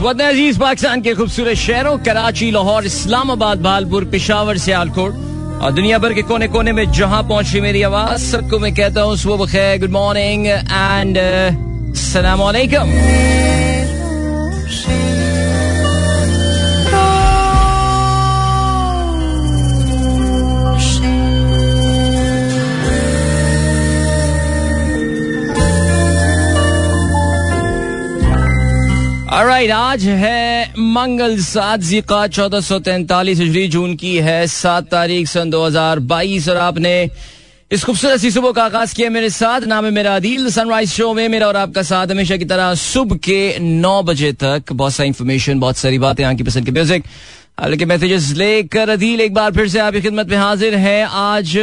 वतन अज़ीज़ पाकिस्तान के खूबसूरत शहरों, कराची, लाहौर, इस्लामाबाद, भालपुर, पिशावर, सियालकोट। और दुनिया भर के कोने कोने में जहाँ पहुँची मेरी आवाज़, सबको मैं कहता हूँ सुबह बखैर गुड मॉर्निंग एंड सलाम Alright, आज है मंगल सात जिका चौदह सौ तैंतालीस हिजरी जून की है सात तारीख सन दो हज़ार बाईस और आपने इस खूबसूरत सी सुबह का आगाज़ किया मेरे साथ। नाम है मेरा अदील सनराइज शो में मेरा और आपका साथ हमेशा की तरह सुबह के नौ बजे तक। बहुत सारी इन्फॉर्मेशन बहुत सारी बातें यहाँ की पसंद के म्यूज़िक लेकिन मैसेजेस लेकर अदील एक बार फिर से आपकी खिदमत में हाजिर है। आज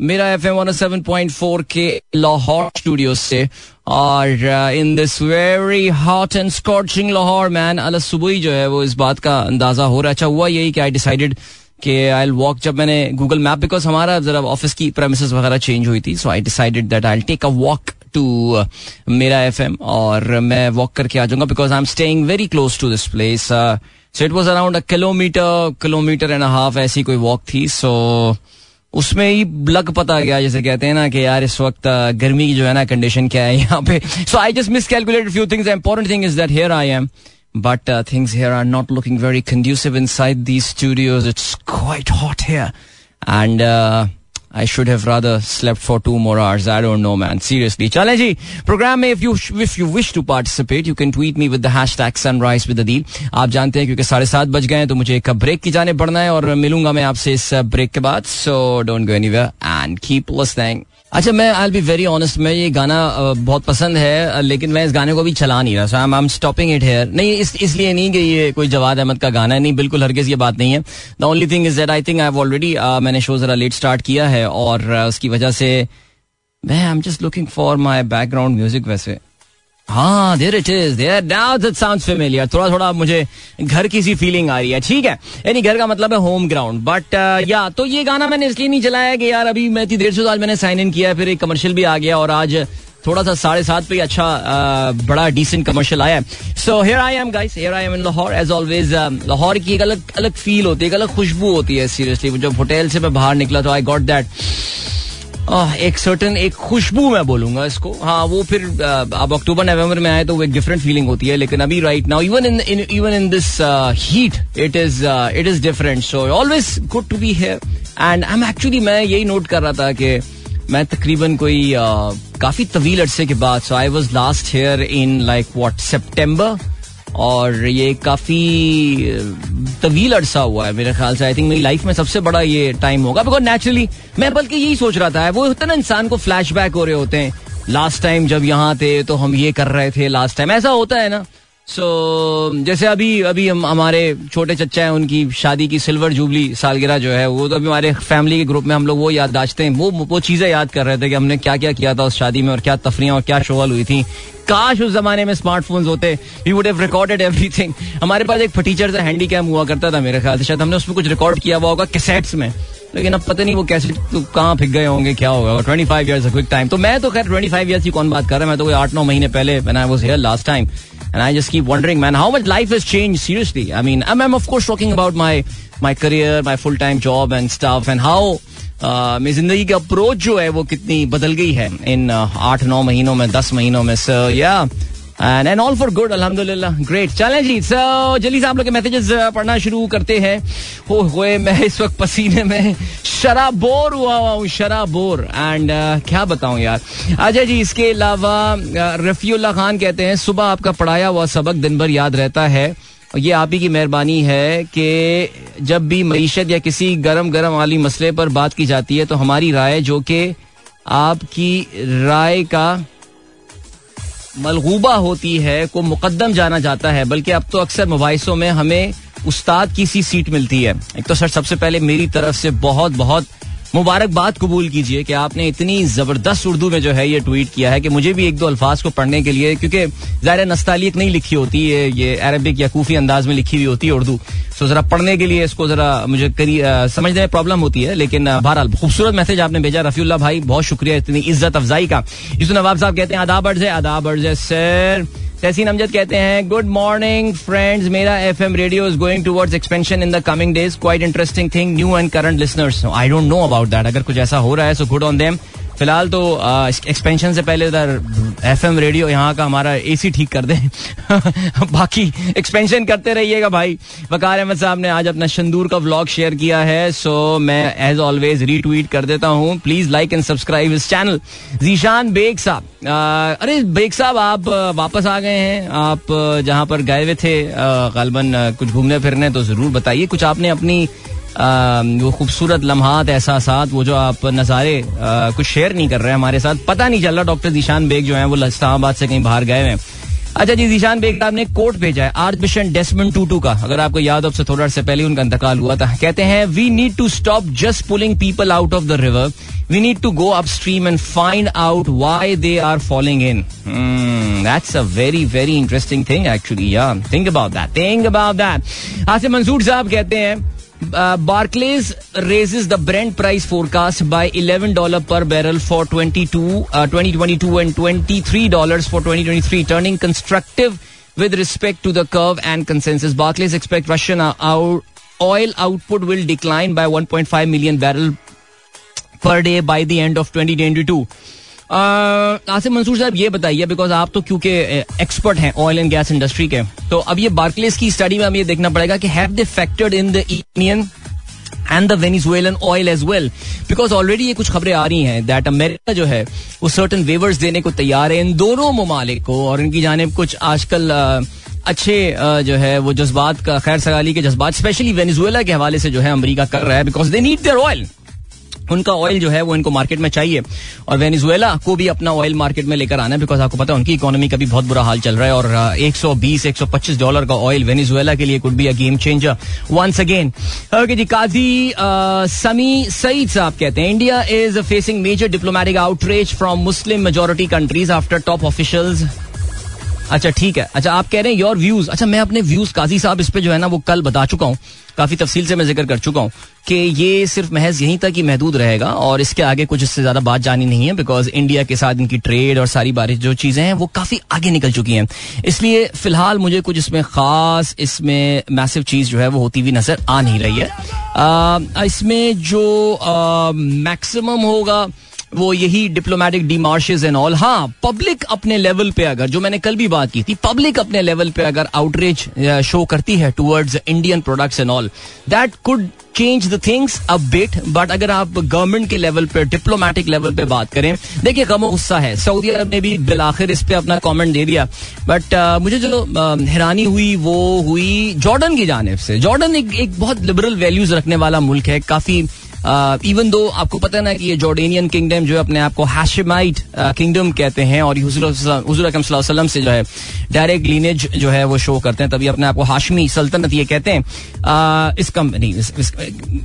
मेरा F M one seven point four के लाहौर स्टूडियो से और in this very hot and scorching Lahore man अल सुबह जो है वो इस बात का अंदाज़ा हो रहा अच्छा हुआ यही कि आई डिसाइडेड कि आई वॉक जब मैंने गूगल मैप बिकॉज़ हमारा जरा ऑफ़िस की प्रेमिस वगैरह चेंज हुई थी। So I decided that I take a walk to मेरा एफ़ एम और मैं वॉक करके आ जाऊँगा because I am staying very close to this place so it was around a kilometer kilometer and half ऐसी कोई वॉक थी। सो so, उसमें ही लग पता गया, जैसे कहते हैं ना कि यार इस वक्त गर्मी की जो है ना कंडीशन क्या है यहाँ पे। So I just miscalculate few things important thing is that here I am but things here are not looking very conducive inside these studios it's quite hot here and uh, I should have rather slept for two more hours. I don't know, man. Seriously. चले जी programme में if you if you wish to participate, you can tweet me with the hashtag sunrise with Adil. आप जानते हैं क्योंकि साढ़े सात बज गए हैं तो मुझे एक ब्रेक की जाने पड़ना है और मिलूँगा मैं आपसे इस ब्रेक के बाद so don't go anywhere and keep listening अच्छा मैं आई बी वेरी ऑनेस्ट मैं ये गाना बहुत पसंद है लेकिन मैं इस गाने को भी चला नहीं रहा। So I am stopping it here नहीं, इस, इसलिए नहीं कि ये कोई जवाद अहमद का गाना है। नहीं, बिल्कुल हरगिज ये बात नहीं है। The only thing is that I think I already मैंने शो जरा लेट स्टार्ट किया है, और उसकी वजह से मैं I am just looking for my background music वैसे। हाँ there it is there now that sounds familiar थोड़ा थोड़ा मुझे घर की सी फीलिंग आ रही है। ठीक है? यानी घर का मतलब है होम ग्राउंड बट या तो ये गाना मैंने इसलिए नहीं चलाया कि यार अभी मैं देर से आज मैंने साइन इन किया फिर एक कमर्शियल भी आ गया और आज थोड़ा सा साढ़े सात पे अच्छा uh, बड़ा डिसेंट कमर्शियल आया so here I am guys here I am in Lahore as always Lahore की एक अलग अलग फील होती है एक अलग खुशबू होती है सीरियसली जब होटल से मैं बाहर निकला तो आई गॉट दैट एक सर्टन एक खुशबू मैं बोलूँगा इसको। हाँ वो फिर अब अक्टूबर, नवंबर में आए तो वो एक डिफरेंट फीलिंग होती है, लेकिन अभी right now even in even in this heat it is it is different so always good to be here and I am actually मैं यही नोट कर रहा था कि मैं तकरीबन कोई काफ़ी तवील अरसे के बाद so I was last here in like what September और ये काफ़ी तवील अरसा हुआ है मेरे ख्याल से। आई थिंक मेरी लाइफ में सबसे बड़ा ये टाइम होगा। बिकॉज़ नेचुरली मैं बल्कि यही सोच रहा था, वो होता ना इंसान को फ्लैश हो रहे होते हैं। लास्ट टाइम जब यहाँ थे तो हम ये कर रहे थे लास्ट टाइम ऐसा होता है ना। सो so, जैसे अभी अभी हम हमारे छोटे चच्चा हैं उनकी शादी की सिल्वर जुबली सालगिरह जो है वो तो अभी हमारे फैमिली के ग्रुप में हम लोग वो याद दाश्ते हैं। वो वो चीज़ें याद कर रहे थे कि हमने क्या क्या किया था उस शादी में और क्या तफरियाँ और क्या शोल हुई थी। काश उस जमाने में स्मार्टफोन्स होते we would have recorded everything हमारे पास एक फटीचर से हैंडी कैम हुआ करता था मेरे ख्याल से शायद हमने उसमें कुछ रिकॉर्ड किया हुआ होगा कैसेट्स में। लेकिन अब पता नहीं वो कैसे तो कहाँ फिक गए होंगे क्या होगा? Twenty five years quick time तो मैं तो खैर ट्वेंटी फाइव ईयर्स की कौन बात कर रहा है? मैं तो कोई आठ नौ महीने पहले मैंने I was here last time and I just keep wondering, man, how much life has changed. Seriously, I mean, I'm, I'm of course talking about my my career, my full time job and stuff, and uh, मेरी ज़िंदगी की approach जो है वो कितनी बदल गई है इन uh, आठ नौ महीनों में दस महीनों में सर या and and all for good अल्हम्दुलिल्लाह ग्रेट चलें जी सो जल्दी से आप लोग के मैसेजेस पढ़ना शुरू करते हैं। हो हुए मैं इस वक्त पसीने में शराब बोर हुआ हुआ हूँ शराब बोर एंड uh, क्या बताऊँ यार। अजय जी इसके अलावा रफीउल्ला खान कहते हैं सुबह आपका पढ़ाया हुआ सबक दिन भर याद रहता है। ये आप ही की मेहरबानी है कि जब भी मीशत या किसी गरम गरम वाली मसले पर बात की जाती है तो हमारी राय जो कि आपकी राय का मलगूबा होती है, को मुकदम जाना जाता है, बल्कि अब तो अक्सर मुबाइसों में हमें उस्ताद की सी सीट मिलती है। एक तो सर, सबसे पहले मेरी तरफ़ से बहुत बहुत मुबारकबाद कबूल कीजिए कि आपने इतनी ज़बरदस्त उर्दू में जो है ये ट्वीट किया है कि मुझे भी एक दो अल्फाज को पढ़ने के लिए, क्योंकि ज़ाहिर नस्तालियत नहीं लिखी होती है ये अरबिक या कूफी अंदाज में लिखी हुई होती है उर्दू। सो जरा पढ़ने के लिए इसको जरा मुझे समझने में प्रॉब्लम होती है, लेकिन बहरहाल खूबसूरत मैसेज आपने भेजा रफीउल्ला भाई, बहुत शुक्रिया इतनी इज़्ज़त अफजाई का। यूसुफ नवाब साहब कहते हैं, आदाब अर्ज़ है, आदाब अर्ज़ है, सर। तहसीन अमजद कहते हैं गुड मॉर्निंग फ्रेंड्स मेरा F M radio is going towards expansion in the coming days quite interesting thing new and current listeners I don't know about that अगर कुछ ऐसा हो रहा है सो गुड ऑन देम फ़िलहाल तो एक्सपेंशन से पहले इधर एफ़ एम रेडियो यहाँ का हमारा ए सी ठीक कर दे। बाकी एक्सपेंशन करते रहिएगा भाई। वकार अहमद साहब ने आज अपना शंदूर का व्लॉग शेयर किया है सो मैं एज ऑलवेज रीट्वीट कर देता हूँ। प्लीज़ लाइक एंड सब्सक्राइब इस चैनल जीशान बेग साहब अरे बेग साहब, आप वापस आ गए हैं। आप जहाँ पर गए हुए थे गलबन कुछ घूमने फिरने तो ज़रूर बताइए। कुछ आपने अपनी वो खूबसूरत लम्हात एहसास वो जो आप नज़ारे कुछ शेयर नहीं कर रहे हैं हमारे साथ। पता नहीं चल रहा डॉक्टर जीशान बेग जो है, वो इस्लामाबाद से कहीं बाहर गए हैं। अच्छा जी, जीशान बेग साहब ने कोट भेजा है आर्च बिशन डेस्मन टूटू का। अगर आपको याद हो से थोड़ा से पहले उनका इंतकाल हुआ था। कहते हैं we need to stop just pulling people out of the river we need to go upstream and find out why they are following in that's a very very interesting thing actually think about that think about that Asif Mansoor साहब कहते हैं Barclays raises the Brent price forecast by $11 per barrel for 22, uh, 2022 and $23 for 2023, turning constructive with respect to the curve and consensus. Barclays expect Russian uh, oil output will decline by 1.5 million barrel per day by the end of 2022. Asim Mansoor साहब, ये बताइए because आप तो क्योंकि expert हैं oil and gas industry के तो अब ये बार्कलेस की स्टडी में हमें ये देखना पड़ेगा कि have they factored in the Indian and the Venezuelan oil as well because already ये कुछ खबरें आ रही हैं दैट अमेरिका जो है, वो सर्टन वेवर्स देने को तैयार है इन दोनों ममालिक को, और इनकी जाने कुछ आजकल अच्छे जो है, वो जज्बात का, खैर सगाली के जज्बात स्पेशली वेनिजुएला के हवाले से जो है अमरीका कर रहा है because they need their oil उनका ऑयल जो है वो इनको मार्केट में चाहिए। और वेनिजुएला को भी अपना ऑयल मार्केट में लेकर आना है बिकॉज़ आपको पता है उनकी इकोनॉमी का भी बहुत बुरा हाल चल रहा है और 120 125 डॉलर का ऑयल वेनिजुएला के लिए could be a game changer once again okay जी, काजी समी सईद साहब कहते हैं India is facing major diplomatic outreach from Muslim majority countries after top officials अच्छा ठीक है। अच्छा आप कह रहे हैं योर व्यूज़ अच्छा मैं अपने व्यूज़ काजी साहब इस पे जो है ना वो कल बता चुका हूँ। काफ़ी तफसील से मैं ज़िक्र कर चुका हूँ कि ये सिर्फ़ महज यहीं तक ही महदूद रहेगा और इसके आगे कुछ इससे ज़्यादा बात जानी नहीं है बिकॉज़ इंडिया के साथ इनकी ट्रेड और सारी बारिश जो चीज़ें हैं वो काफ़ी आगे निकल चुकी हैं। इसलिए फ़िलहाल मुझे कुछ इसमें खास इसमें मैसिव चीज़ जो है वो होती हुई नज़र आ नहीं रही है। आ, इसमें जो मैक्सिमम होगा वो यही डिप्लोमेटिक डिमार्शेज एंड ऑल हाँ पब्लिक अपने लेवल पे अगर जो मैंने कल भी बात की थी पब्लिक अपने लेवल पे अगर आउटरीच शो करती है towards Indian products and all that could change the things a bit but अगर आप गवर्नमेंट के लेवल पे डिप्लोमेटिक लेवल पे बात करें देखिए गमो गुस्सा है। सऊदी अरब ने भी बिलाखिर इस पे अपना कमेंट दे दिया। बट uh, मुझे जो uh, हैरानी हुई वो हुई जॉर्डन की जानब से। जॉर्डन एक, एक बहुत लिबरल वैल्यूज़ रखने वाला मुल्क है काफ़ी इवन uh, दो आपको पता है ना कि ये जॉर्डेनियन किंगडम जो अपने आप को हैशमाइट किंगडम uh, कहते हैं और हजूर से जो है डायरेक्ट लीनेज जो है वो शो करते हैं तभी अपने आप को हाशमी सल्तनत ये कहते हैं। Uh, इस इस,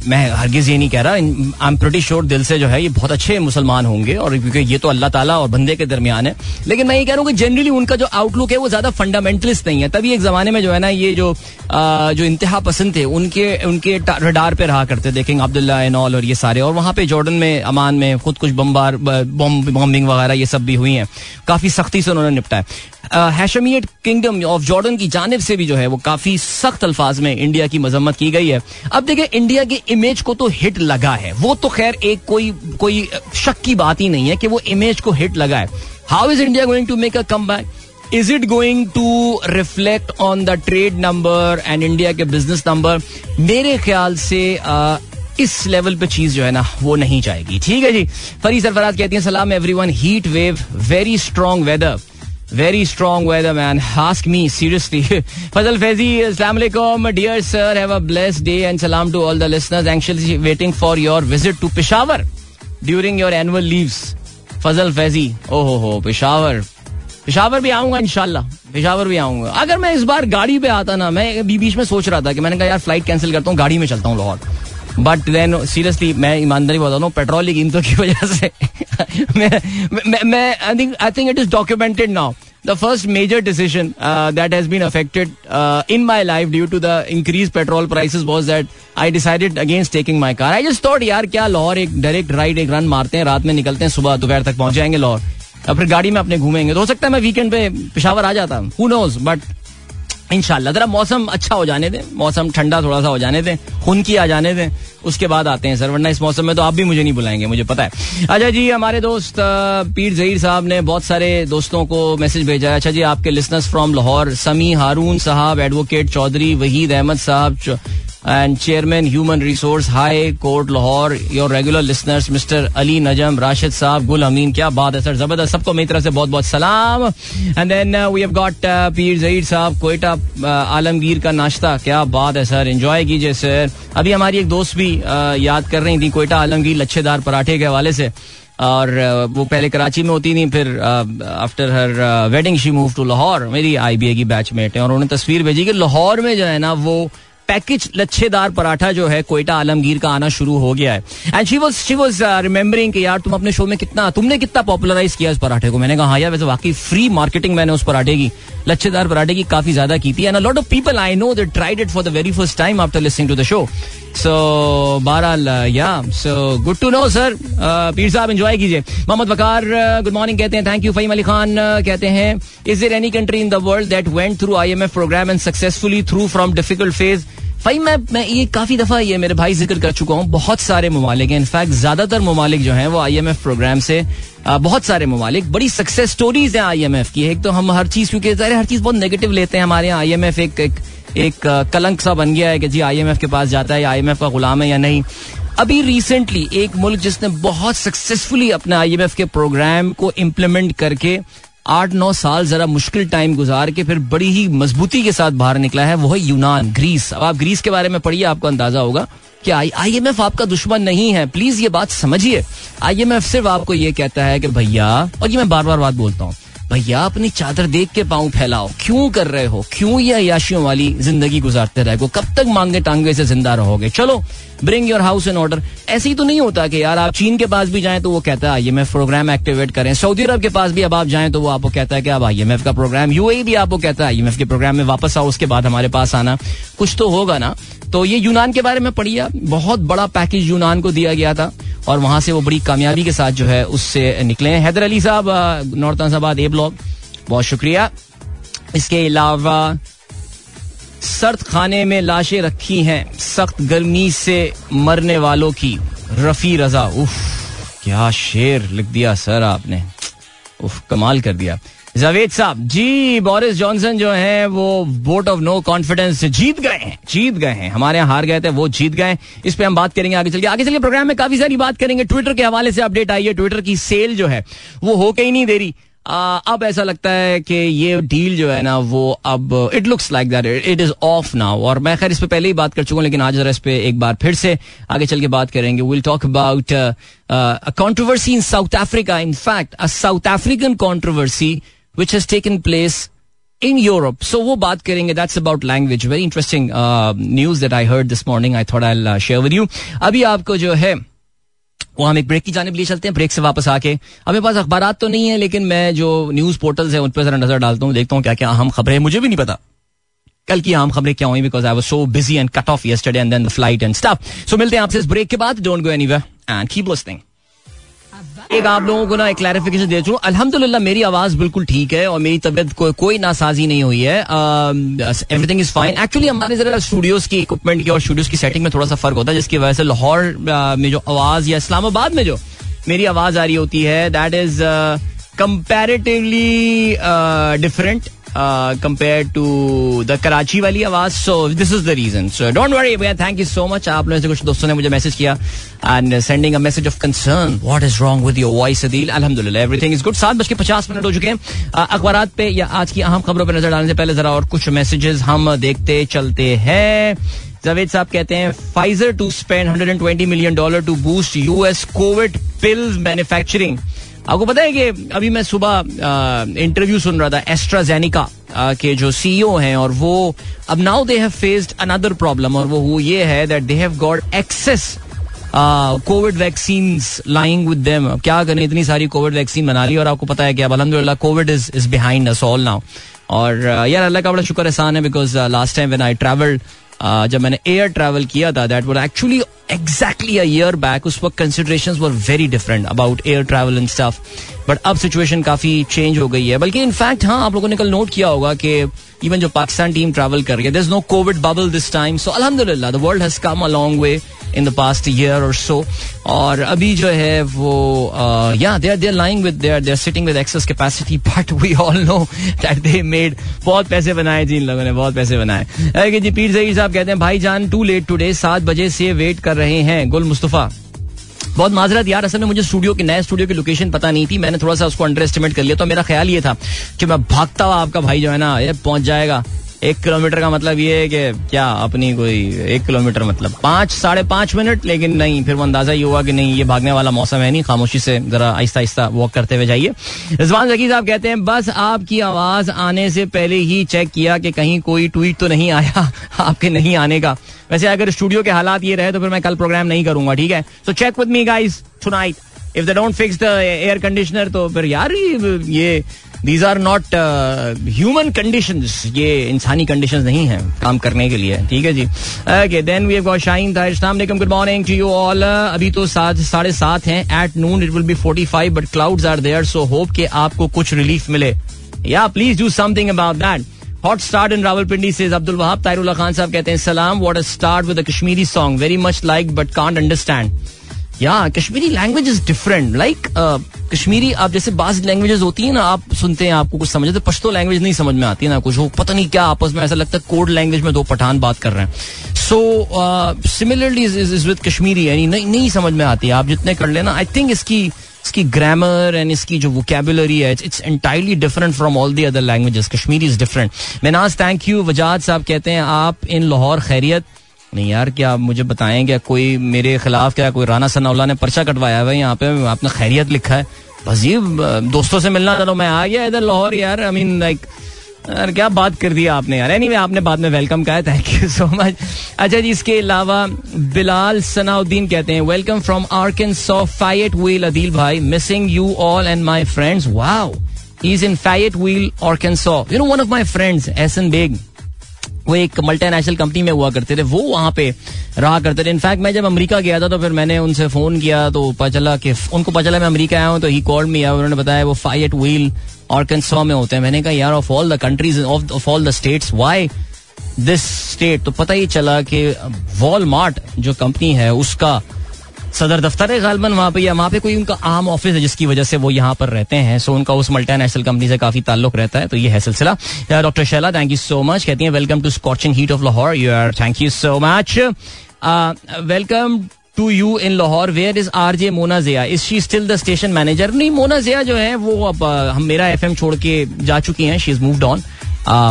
मैं हरगिज ये नहीं कह रहा आई एम प्रटी श्योर दिल से जो है ये बहुत अच्छे मुसलमान होंगे और क्योंकि ये तो अल्लाह ताला और बंदे के दरमियान है। लेकिन मैं ये कह रहा हूँ कि जनरली उनका जो आउटलुक है वो ज़्यादा फंडामेंटलिस्ट नहीं है। तभी एक जमाने में जो है ना ये जो जो इंतहा पसंद थे उनके उनके रडार पे रहा करते देखेंगे अब्दुल्ला और ये सारे। और वहाँ पे जॉर्डन में अमान में, खुद कुछ बम्बार बॉम्बिंग वगैरह ये सब भी हुई हैं। काफ़ी सख्ती से उन्होंने निपटा हैशमियट किंगडम ऑफ़ जॉर्डन की जानब से भी जो है, वो काफ़ी सख्त अल्फाज में इंडिया की मजम्मत की गई है। अब देखिए इंडिया के इमेज को तो हिट लगा है। वो तो खैर एक कोई कोई शक की बात ही नहीं है कि वो इमेज को हिट लगा है। How is India going to make a comeback is it going to reflect on the trade number and India के बिज़नेस नंबर मेरे ख्याल से इस लेवल पे चीज़ जो है ना, वो नहीं जाएगी। ठीक है जी? फरी सरफराज कहती हैं, सलाम everyone heat wave very strong weather very strong weather man ask me seriously Fazal Faizi अस्सलाम dear sir have a blessed day and सलाम to all the listeners anxiously waiting for your visit to Peshawar during your annual leaves Fazal Faizi ओहो हो पेशावर पिशावर भी आऊँगा इनशाला पेशावर भी आऊँगा. अगर मैं इस बार गाड़ी पे आता ना, मैं बीच में सोच रहा था कि मैंने कहा, यार फ़्लाइट कैंसिल करता हूँ, गाड़ी में चलता हूँ, लाहौर. बट देन सीरियसली मैं ईमानदारी बता हूँ पेट्रोल की कीमतों की वजह से मैं I think I think it is documented now the first major decision uh, that has been affected uh, in my life due to the increased petrol prices was that I decided against taking my car. I just thought यार क्या लाहौर एक direct ride एक run मारते हैं रात में निकलते हैं सुबह दोपहर तक पहुँच जाएँगे लाहौर. और फिर गाड़ी में अपने घूमेंगे। तो हो सकता है मैं वीकेंड पे पिशावर आ जाता। हु नोज़ बट इनशाला जरा मौसम अच्छा हो जाने दें। मौसम ठंडा थोड़ा सा हो जाने दें, खुन की आ जाने दें, उसके बाद आते हैं सर, वरना इस मौसम में तो आप भी मुझे नहीं बुलाएँगे, मुझे पता है। अच्छा जी, हमारे दोस्त पीर जहीर साहब ने बहुत सारे दोस्तों को मैसेज भेजा है। अच्छा जी, आपके लिसनर्स फ्रॉम लाहौर, समी हारून साहब, एडवोकेट चौधरी, वहीद अहमद साहब and Chairman Human Resource High Court Lahore, your regular listeners, Mr. Ali Najam, Rashid Saab, Gul Amin, क्या बात है सर ज़बरदस्त सबको मेरी तरफ़ से बहुत बहुत सलाम and then we have got Pir Zaheer साहब कोयटा आलमगीर का नाश्ता क्या बात है सर एंजॉय कीजिए सर अभी हमारी एक दोस्त भी uh, याद कर रही थी कोयटा आलमगीर लच्छेदार पराठे के हवाले से और वो पहले कराची में होती थी फिर after her wedding she move to Lahore मेरी IBA की बैचमेट है और उन्होंने तस्वीर भेजी कि लाहौर में जो है ना वो पैकेज लच्छेदार पराठा जो है कोयटा आलमगीर का आना शुरू हो गया है। And she was she was remembering कि यार तुम अपने शो में कितना, तुमने कितना पॉपुलराइज किया इस पराठे को? मैंने कहा हाँ यार, वैसे वाकई फ्री मार्केटिंग मैंने उस पराठे की, लच्छेदार पराठे की काफ़ी ज़्यादा की थी। And a lot of people I know they tried it for the very first time after listening to the show so बहरहाल या so good to know sir Pir साहब एंजॉय कीजिए. मोहम्मद वकार गुड मॉर्निंग कहते हैं. थैंक यू फहीम अली खान कहते हैं is there any country in the world that went through I M F program and successfully through from difficult phase भाई मैं मैं ये काफ़ी दफ़ा ये मेरे भाई ज़िक्र कर चुका हूँ। बहुत सारे ममालिक हैं। इनफैक्ट ज़्यादातर ममालिक जो हैं वो आई एम एफ़ प्रोग्राम से आ, बहुत सारे ममालिक। बड़ी सक्सेस स्टोरीज हैं आई एम एफ़ की। एक तो हम हर चीज़ क्योंकि हर चीज़ बहुत नेगेटिव लेते हैं हमारे यहाँ आईएमएफ एक एक, एक कलंक सा बन गया है कि जी आईएमएफ के पास जाता है, या आईएमएफ का गुलाम है या नहीं। अभी रिसेंटली एक मुल्क जिसने बहुत सक्सेसफुली अपने आईएमएफ के प्रोग्राम को इम्प्लीमेंट करके आठ नौ साल जरा मुश्किल टाइम गुजार के फिर बड़ी ही मजबूती के साथ बाहर निकला है, वो है यूनान ग्रीस अब आप ग्रीस के बारे में पढ़िए, आपको अंदाज़ा होगा कि आई एम एफ़ आपका दुश्मन नहीं है। प्लीज़ ये बात समझिए। आई एम एफ़ सिर्फ़ आपको ये कहता है कि भैया, और ये मैं बार बार बात बोलता हूँ भैया, अपनी चादर देख के पाँव फैलाओ। क्यों कर रहे हो? क्यों ये अयाशियों वाली ज़िंदगी गुजारते रहे कब तक मांगे टांगे से ज़िंदा रहोगे? चलो bring your house in order ऐसे ही तो नहीं होता कि यार आप चीन के पास भी जाएँ तो वो कहता है आईएमएफ प्रोग्राम एक्टिवेट करें। सऊदी अरब के पास भी अब आप जाएँ तो वो आपको कहता है कि अब आई का प्रोग्राम यू भी आपको कहता है आईएमएफ के प्रोग्राम में वापस आओ, उसके बाद हमारे पास आना। कुछ तो होगा ना। तो ये यूनान के बारे में पढ़िया बहुत बड़ा पैकेज यूनान को दिया गया था और वहाँ से वो बड़ी कामयाबी के साथ जो है उससे निकले हैं। हैदर अली साहब नॉर्थ ए ब्लॉक। बहुत शुक्रिया। इसके अलावा सर्द खाने में लाशें रखी हैं। सख्त गर्मी से मरने वालों की रफी रजा। उफ, क्या शेर लिख दिया सर आपने। उफ, कमाल कर दिया। जावेद साहब, जी, बोरिस जॉनसन जो है, वो वोट ऑफ़ नो कॉन्फिडेंस जीत गए हैं, जीत गए हैं। हमारे यहाँ हार गए थे, वो जीत गए। इस पे हम बात करेंगे, आगे चलिए आगे चलिए प्रोग्राम में काफ़ी सारी बात करेंगे। ट्विटर के हवाले से अपडेट आई है ट्विटर की सेल जो है, वो हो के ही नहीं दे रही। अब ऐसा लगता है कि ये डील जो है ना, वो अब it looks like that it is off now और मैं खैर इस पे पहले ही बात कर चुका हूँ, लेकिन आज जरा इस पे एक बार फिर से आगे चल के बात करेंगे। Will talk about controversy in South Africa in fact a South African controversy which has taken place in Europe so वो बात करेंगे that's about language very interesting news that I heard this morning I thought I share with you अभी आपको जो है वो हम एक ब्रेक की जाने लिए चलते हैं ब्रेक से वापस आके। हमें पास अखबार तो नहीं है, लेकिन मैं जो न्यूज़ पोर्टल्स है, उन पर जरा नज़र डालता हूँ, देखता हूँ क्या क्या अहम खबरें मुझे भी नहीं पता। कल की आम खबरें क्या हुई because I was so busy and cut off yesterday and then the flight and staff so मिलते हैं आपसे इस ब्रेक के बाद। Don't go any way and keep listening एक आप लोगों को ना एक क्लैरिफिकेशन दे चुका अल्हम्दुलिल्लाह मेरी आवाज़ बिल्कुल ठीक है और मेरी तबियत को, कोई नासाजी नहीं हुई है। एवरीथिंग इज़ फाइन एक्चुअली हमारे जरा स्टूडियोज की इक्विपमेंट की और स्टूडियोज की सेटिंग में थोड़ा सा फ़र्क होता है जिसकी वजह से लाहौर में जो आवाज़ या इस्लामाबाद में जो मेरी आवाज़ आ रही होती है that is comparatively different compare to the Karachi वाली आवाज़ so this is the reason so don't worry भैया थैंक यू सो मच आप लोगों से कुछ दोस्तों ने मुझे मैसेज किया and sending a message of concern what is wrong with your voice Adeel अल्हम्दुलिल्लाह एवरीथिंग इज़ गुड सात बज के पचास मिनट हो चुके हैं अखबार पे या आज की अहम खबरों पर नज़र डालने से पहले जरा और कुछ मैसेजेस हम देखते चलते हैं जावेद साहब कहते हैं Pfizer to spend 120 million dollar to boost US covid pills manufacturing आपको पता है कि अभी मैं सुबह इंटरव्यू सुन रहा था एस्ट्राजेनिका के जो सीईओ हैं और वो, अब now they have faced another problem और वो ये है that they have got excess covid vaccine lying with them क्या करें, इतनी सारी कोविड वैक्सीन बना ली और आपको पता है कि अब अलहमदिल्ला covid is is behind us all now और यार अल्लाह का बड़ा शुक्र एहसान है because last time when I travelled जब मैंने एयर ट्रैवल किया था that was actually exactly a year back उस वक्त consideration were very different about air travel in stuff but अब सिचुएशन काफ़ी चेंज हो गई है। बल्कि इनफैक्ट हाँ आप लोगों ने कल नोट किया होगा कि इवन जो पाकिस्तान टीम ट्रैवल कर रही है there is no covid bubble this time so अलहमदुल्ला the world has come along long way in the past year और सो और अभी जो है वो या they are they are lying with they are they are sitting with excess capacity but we all know that they made बहुत पैसे बनाए जी इन लोगों ने, बहुत पैसे बनाए। जी, पीर जहीर साहब कहते हैं, भाई जान टू लेट टुडे सात बजे से वेट कर रहे हैं, गुल मुस्तफ़ा। बहुत माजरत यार, असल में मुझे स्टूडियो के, नए स्टूडियो की लोकेशन पता नहीं थी, मैंने थोड़ा सा उसको अंडर एस्टिमेट कर लिया तो मेरा ख्याल ये था कि मैं भागता हुआ आपका भाई जो है ना, ये पहुँच जाएगा। एक किलोमीटर का मतलब ये है कि क्या अपनी कोई एक किलोमीटर मतलब? पाँच, साढ़े पाँच मिनट, लेकिन नहीं, फिर वो अंदाज़ा ये हुआ कि नहीं, ये भागने वाला मौसम है नहीं, खामोशी से जरा आहिस्ता आहिस्ता वॉक करते हुए जाइए। रिजवान जकी साहब कहते हैं, बस आपकी आवाज़ आने से पहले ही चेक किया कि कहीं कोई ट्वीट तो नहीं आया आपके नहीं आने का। वैसे अगर स्टूडियो के हालात ये रहे तो फिर मैं कल प्रोग्राम नहीं करूँगा, ठीक है? So check with me guys tonight if they don't fix the air conditioner तो फिर यार ये these are not human condition ये इंसानी कंडीशन नहीं है काम करने के लिए। ठीक है जी? Okay then we got Shaheen था good morning to you all अभी तो सात, साढ़े सात हैं। At noon it will be forty five but clouds are there so hope के आपको कुछ रिलीफ मिले। या please do something about that hot start in Rawalpindi से अब्दुल वहाब तारुल्ला खान साहब कहते हैं सलाम what a start with Kashmiri song very much like but can't understand या Kashmiri language is different like Kashmiri आप जैसे बाज लैंग्वेजेस होती है ना आप सुनते हैं आपको कुछ समझ पश्तो लैंग्वेज नहीं समझ में आती है ना कुछ। वो पता नहीं क्या आपस में ऐसा लगता है कोड लैंग्वेज में दो पठान बात कर रहे हैं। So similarly is with Kashmiri यानी नहीं, समझ में आती। आप जितने कर लेना आई थिंक इसकी इसकी ग्रामर एंड इसकी जो वोकेबुलरी है it's entirely different from all the other languages Kashmiri is different Mehnaz thank you Wajid साहब कहते हैं आप इन लाहौर खैरियत नहीं यार, क्या आप मुझे बताएँ, क्या कोई मेरे खिलाफ क्या कोई राना सनाउल्ला ने पर्चा कटवाया हुआ यहाँ पे? आपने खैरियत लिखा है। बस ये दोस्तों से मिलना, चलो मैं आ गया इधर लाहौर यार आई मीन लाइक यार, क्या बात कर दिया आपने यार। एनीवे आपने बाद में वेलकम कहा थैंक यू सो मच अच्छा जी, इसके अलावा बिलाल सनाउद्दीन कहते हैं welcome from Arkansas Fayetteville Adeel भाई missing you all and my friends wow is in Fayetteville Arkansas you know one of my friends Ahsan Baig वो एक मल्टीनेशनल कंपनी में हुआ करते थे, वो वहाँ पे रहा करते थे। इनफैक्ट मैं जब अमेरिका गया था तो फिर मैंने उनसे फ़ोन किया तो पता चला कि उनको पता चला मैं अमेरिका आया हूँ तो ही कॉल्ड मी उन्होंने बताया, वो फाइट व्हील आर्कनसॉ में होते हैं। मैंने कहा यार of all the countries of all the states why this state तो पता ही चला कि वॉलमार्ट जो कंपनी है, उसका सदर दफ्तर है गालबन, वहाँ पे या वहाँ पे कोई उनका आम ऑफ़िस है जिसकी वजह से वो यहाँ पर रहते हैं। सो उनका उस मल्टीनेशनल कंपनी से काफ़ी ताल्लुक रहता है तो ये है सिलसिला। Doctor Shaila thank you so much कहती हैं welcome to scorching heat of Lahore you are thank you so much welcome to you in Lahore where is R J Mona Zia is she still the station manager नहीं मोना जिया जो है, वो अब हम मेरा F छोड़ के जा चुकी हैं शी इज़ मूव्ड ऑन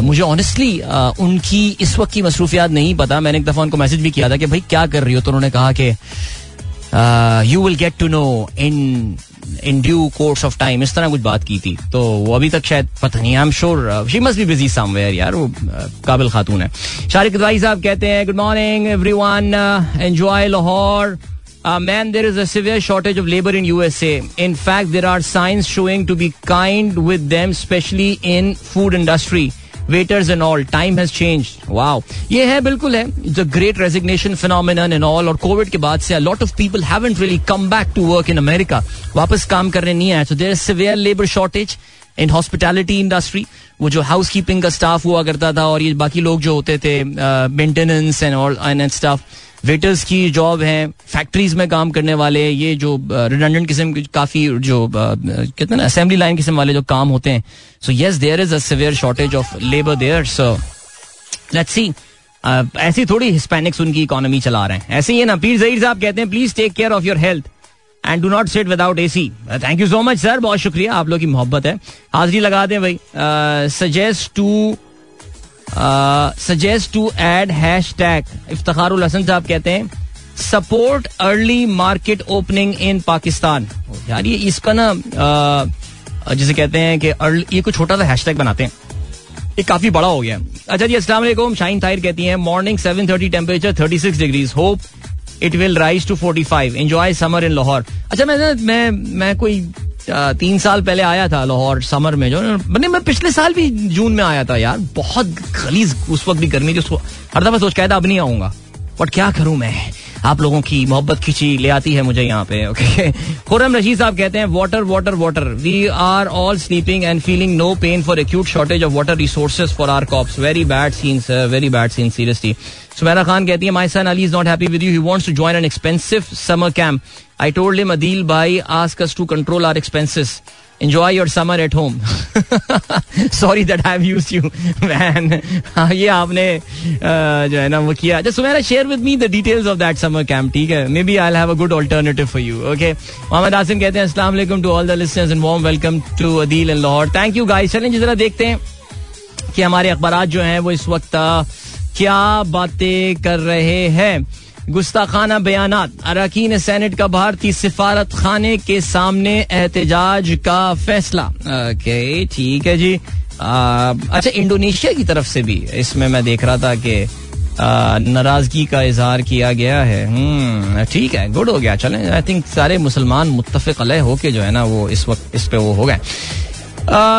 मुझे ऑनेस्टली उनकी इस वक्त की मसरूफियात नहीं पता। मैंने एक दफ़ा उनको मैसेज भी किया था कि, भाई, क्या कर रही हो? तो उन्होंने कहा कि you will get to know in in due course of time इस तरह कुछ बात की थी। तो वो अभी तक शायद पता नहीं I am sure she must भी बिज़ी समवेयर यार, वो काबिल खातून है। शारिक भाई साहब कहते हैं good morning every one enjoy Lahore man there is heavier shortage of labour in U S A in fact there are signs showing to be kind with specially in food industry waiters and all time has change wow ये है, बिल्कुल है. A great resignation phenomenon and all और Covid के बाद से lot of people haven't really come back to work in America वापस काम करने नहीं आए. So there is severe labour shortage in hospitality industry वो जो हाउस कीपिंग का स्टाफ हुआ करता था और ये बाकी लोग जो होते थे maintenance and all and staff waiters की जॉब है फैक्ट्रीज में काम करने वाले, ये जो रिडंडेंट किस्म की काफ़ी जो कहते हैं ना असेंबली लाइन किस्म वाले जो काम होते हैं। So yes there is a severe shortage of labour there so let's see ऐसी थोड़ी हिस्पैनिक्स उनकी इकोनॉमी चला रहे हैं। ऐसे ही है ना, पीर जहीर साहब कहते हैं please take care of your health and do not sit without A C thank you so much sir बहुत शुक्रिया, आप लोग की मोहब्बत है। हाजिरी लगा दें भाई। Suggest to suggest to add hashtag Iftarul Hasan साहब कहते हैं support early market opening in Pakistan. यार ये इसका ना जिसे कहते हैं कि ये कुछ छोटा सा हैश टैग बनाते हैं। ये काफ़ी बड़ा हो गया अच्छा जी असला शाइन ताहिर कहती हैं morning seven thirty temperature thirty six degrees hope it will rise to forty five enjoy summer in Lahore अच्छा मैं मैं मैं कोई तीन साल पहले आया था लाहौर समर में जो मैंने मैं पिछले साल भी जून में आया था यार। बहुत खलीज उस वक्त भी गर्मी थी उसको हर दफ़ा सोच कहता अब नहीं आऊँगा। बट क्या करूँ मैं? आप लोगों की मोहब्बत खींची ले आती है मुझे यहाँ पे ओके खुरम रशीद साहब कहते हैं water water water we are all sleeping and feeling no pain for acute shortage of water resources for our crops very bad scenes very bad scene seriously Sumera Khan कहती है my son Ali is not happy with you he wants to join an expensive summer camp I told him Adeel भाई ask us to control our expenses enjoy your summer at home. Sorry that I have used you, man. ये आपने जो है ना, वो किया। अच्छा Sumera share with me the details of that summer camp ठीक है? Maybe I have a good alternative for you okay Mohammad Asim कहते हैं अस्सलाम वालेकुम to all the listeners and warm welcome to Adeel and Lahore thank you guys चलें जरा देखते हैं कि हमारे अखबार जो हैं, वो इस वक्त क्या बातें कर रहे हैं। गुस्ताखाना बयान अरकान सैनेट का भारतीय सिफारत खाने के सामने एहतजाज का फैसला। ओके ठीक है जी। आ, अच्छा इंडोनेशिया की तरफ़ से भी। इसमें मैं देख रहा था कि नाराज़गी का इजहार किया गया है। हम्म, ठीक है गुड हो गया। चलें आई थिंक सारे मुसलमान मुतफिक अलह होके जो है ना वो इस वक्त इस पे वो हो गए।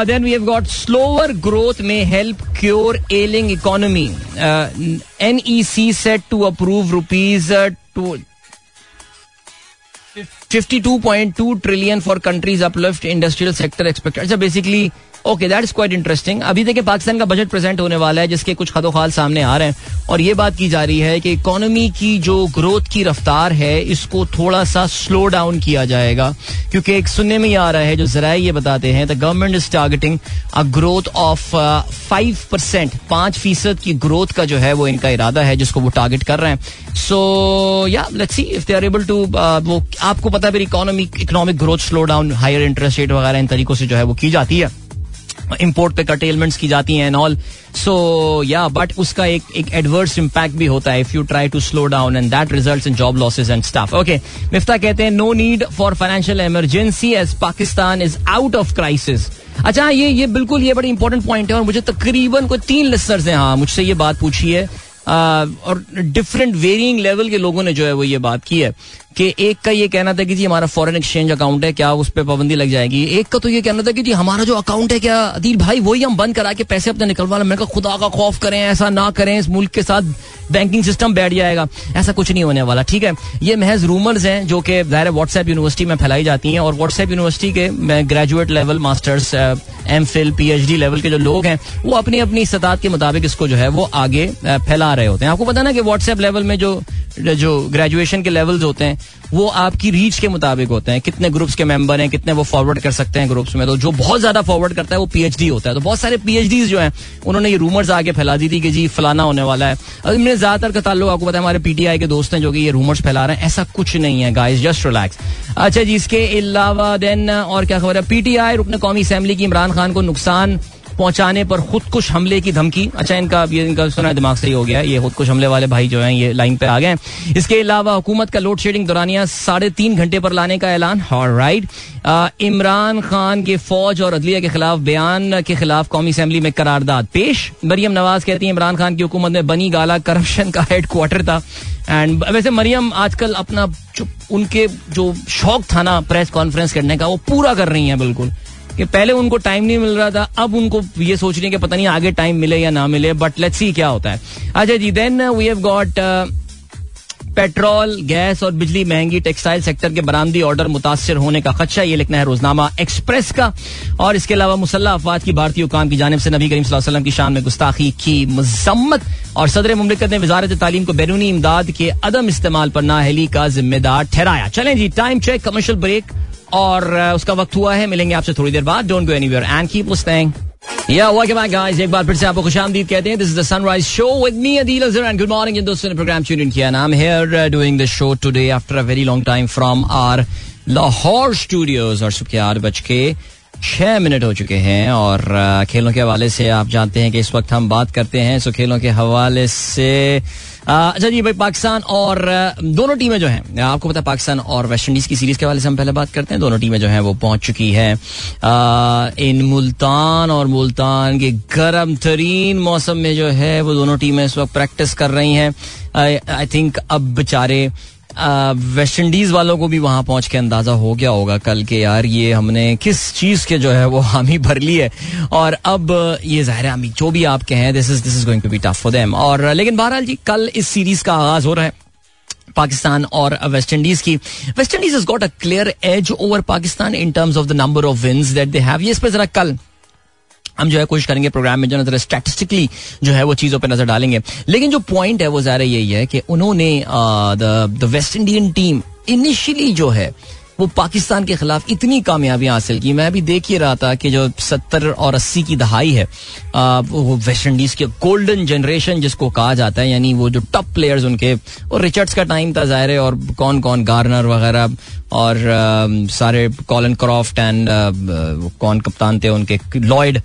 Then we have got slower growth में help cure ailing economy N E C set to approve rupees to 52.2 trillion for countries uplift industrial sector expected अच्छा basically okay that is quite interesting अभी देखिए पाकिस्तान का budget present होने वाला है, जिसके कुछ खदोखाल सामने आ रहे हैं। और ये बात की जा रही है कि इकोनॉमी की जो ग्रोथ की रफ्तार है, इसको थोड़ा सा स्लो डाउन किया जाएगा। क्योंकि एक सुनने में आ रहा है, जो जरा ये बताते हैं the government is targeting a growth of five percent पाँच फ़ीसद की ग्रोथ का जो है, वो इनका इरादा है, जिसको वो टारगेट कर रहे हैं। सो या let's see if they are able to वो, आपको पता है, फिर economic economic growth slow down higher interest rate वगैरह इन तरीकों से जो है वो की जाती है। इम्पोर्ट पे कटेलमेंट्स की जाती हैं एंड ऑल सो या बट उसका एक एक एडवर्स इम्पैक्ट भी होता है if you try to slow down and that result in job losses and staff okay Miftah कहते हैं no need for financial emergency as Pakistan is out of crisis अच्छा ये ये बिल्कुल ये बड़ी इंपॉर्टेंट पॉइंट है और मुझे तकरीबन कोई तीन लिस्टर्स हैं। हाँ मुझसे ये बात पूछी है और डिफरेंट वेरियंग लेवल के लोगों ने जो है वो ये बात की है कि एक का ये कहना था कि जी हमारा फॉरेन एक्सचेंज अकाउंट है, क्या उस पर पाबंदी लग जाएगी? एक का तो ये कहना था कि जी हमारा जो अकाउंट है क्या अदील भाई, वही हम बंद करा के पैसे अपने निकलवा मैं खुदा का खौफ करें, ऐसा ना करें, इस मुल्क के साथ बैंकिंग सिस्टम बैठ जाएगा। ऐसा कुछ नहीं होने वाला, ठीक है? ये महज रूमर्स हैं जो कि ज़ाहिर व्हाट्सएप यूनिवर्सिटी में फैलाई जाती हैं और व्हाट्सएप यूनिवर्सिटी के graduate level masters M Phil P H D level के जो लोग हैं, वो अपनी अपनी सतात के मुताबिक इसको जो है वो आगे फैला रहे होते हैं। आपको पता ना कि व्हाट्सएप लेवल में जो जो ग्रेजुएशन के लेवल्स होते हैं, वो आपकी रीच के मुताबिक होते हैं। कितने ग्रुप्स के मेंबर हैं, कितने वो फॉरवर्ड कर सकते हैं ग्रुप्स में। तो जो बहुत ज़्यादा फॉरवर्ड करता है, वो पीएचडी होता है। तो बहुत सारे पीएचडी जो हैं, उन्होंने ये रूमर्स आगे फैला दी थी कि जी, फलाना होने वाला है। मैंने ज़्यादातर का ताल्लुक आपको पता है हमारे पीटीआई के दोस्त हैं जो कि ये रूमर्स फैला रहे हैं। ऐसा कुछ नहीं है गाइस जस्ट रिलैक्स अच्छा जी, इसके अलावा देन और क्या खबर है? पीटीआई रुकने कौमी असेंबली की इमरान खान को नुकसान पहुँचाने पर खुदकुश हमले की धमकी। अच्छा इनका, ये इनका सुना दिमाग सही हो गया ये खुदकुश हमले वाले भाई जो हैं, ये लाइन पे आ गए इसके अलावा हुकूमत का लोड शेडिंग दौरानिया साढ़े तीन घंटे पर लाने का ऐलान। राइट इमरान खान के फौज और अदलिया के खिलाफ बयान के खिलाफ कौमी असम्बली में करारदाद पेश। मरियम नवाज़ कहती है, इमरान खान की हुकूमत में बनी गाला करप्शन का हेड क्वार्टर था। एंड वैसे मरियम आजकल अपना उनके जो शौक था ना प्रेस कॉन्फ्रेंस करने का, वो पूरा कर रही है, बिल्कुल। कि पहले उनको टाइम नहीं मिल रहा था, अब उनको ये सोच रही है कि पता नहीं आगे टाइम मिले या ना मिले बट लेट्स सी क्या होता है। अच्छा जी then we have got petrol gas और बिजली, महँगी टेक्सटाइल सेक्टर के बरामदी ऑर्डर मुतासर होने का खदशा, ये लिखना है रोजनामा एक्सप्रेस का। और इसके अलावा मुसल्ला अफवाद की भारतीय हुकाम की जानब से नबी करीम वसल्लम की शान में गुस्ताखी की मजम्मत। और सदर ममलिकत ने वजारत तालीम को बैरूनी इमदाद के अदम इस्तेमाल पर नाहली का जिम्मेदार ठहराया। चलें जी टाइम चेक कमर्शियल ब्रेक और उसका वक्त हुआ है, मिलेंगे आपसे थोड़ी देर बाद। Don't go anywhere and keep listening या वेलकम बैक गाइस एक बार फिर से आपको खुशामदीद कहते हैं। This is the sunrise show with me Adeel Azhar and good morning दोस्तों ने प्रोग्राम ट्यून इन किया। Am here doing the show today after a very long time from our Lahore studios और सुबह आठ बज के छह मिनट हो चुके हैं। और खेलों के हवाले से आप जानते हैं कि इस वक्त हम बात करते हैं। सो खेलों के हवाले से अच्छा जी भाई, पाकिस्तान और दोनों टीमें जो हैं, आपको पता है पाकिस्तान और वेस्ट इंडीज की सीरीज़ के हवाले से हम पहले बात करते हैं। दोनों टीमें जो हैं वो पहुँच चुकी है इन मुल्तान और मुल्तान के गर्म तरीन मौसम में जो है वो दोनों टीमें इस वक्त प्रैक्टिस कर रही हैं। आई थिंक अब बेचारे वेस्ट इंडीज वालों को भी वहाँ पहुँच के अंदाज़ा हो गया होगा कल के यार, ये हमने किस चीज़ के जो है वो हामी भर ली है। और अब ये ज़ाहिर है जो भी आप कहें this is this is going to be tough for them और लेकिन बहरहाल जी, कल इस सीरीज़ का आगाज़ हो रहा है पाकिस्तान और वेस्ट इंडीज की। West Indies is got a clear edge over Pakistan in terms of the number of wins that they have ये इस पर जरा कल हम जो है कोशिश करेंगे प्रोग्राम में जो नज़र स्टैटिस्टिकली जो है वो चीज़ों पर नज़र डालेंगे। लेकिन जो पॉइंट है, वो ज़ाहिर यही है कि उन्होंने the West Indian team initially जो है वो पाकिस्तान के खिलाफ इतनी कामयाबियाँ हासिल की। मैं अभी देख ही रहा था कि जो सत्तर और अस्सी की दहाई है वो वेस्ट इंडीज के गोल्डन जनरेशन जिसको कहा जाता है यानी वो जो टॉप प्लेयर्स उनके और रिचर्ड्स का टाइम था ज़ाहिर है और कौन कौन गार्नर वगैरह और आ, सारे कॉलन क्रॉफ्ट एंड कौन कप्तान थे उनके लॉयड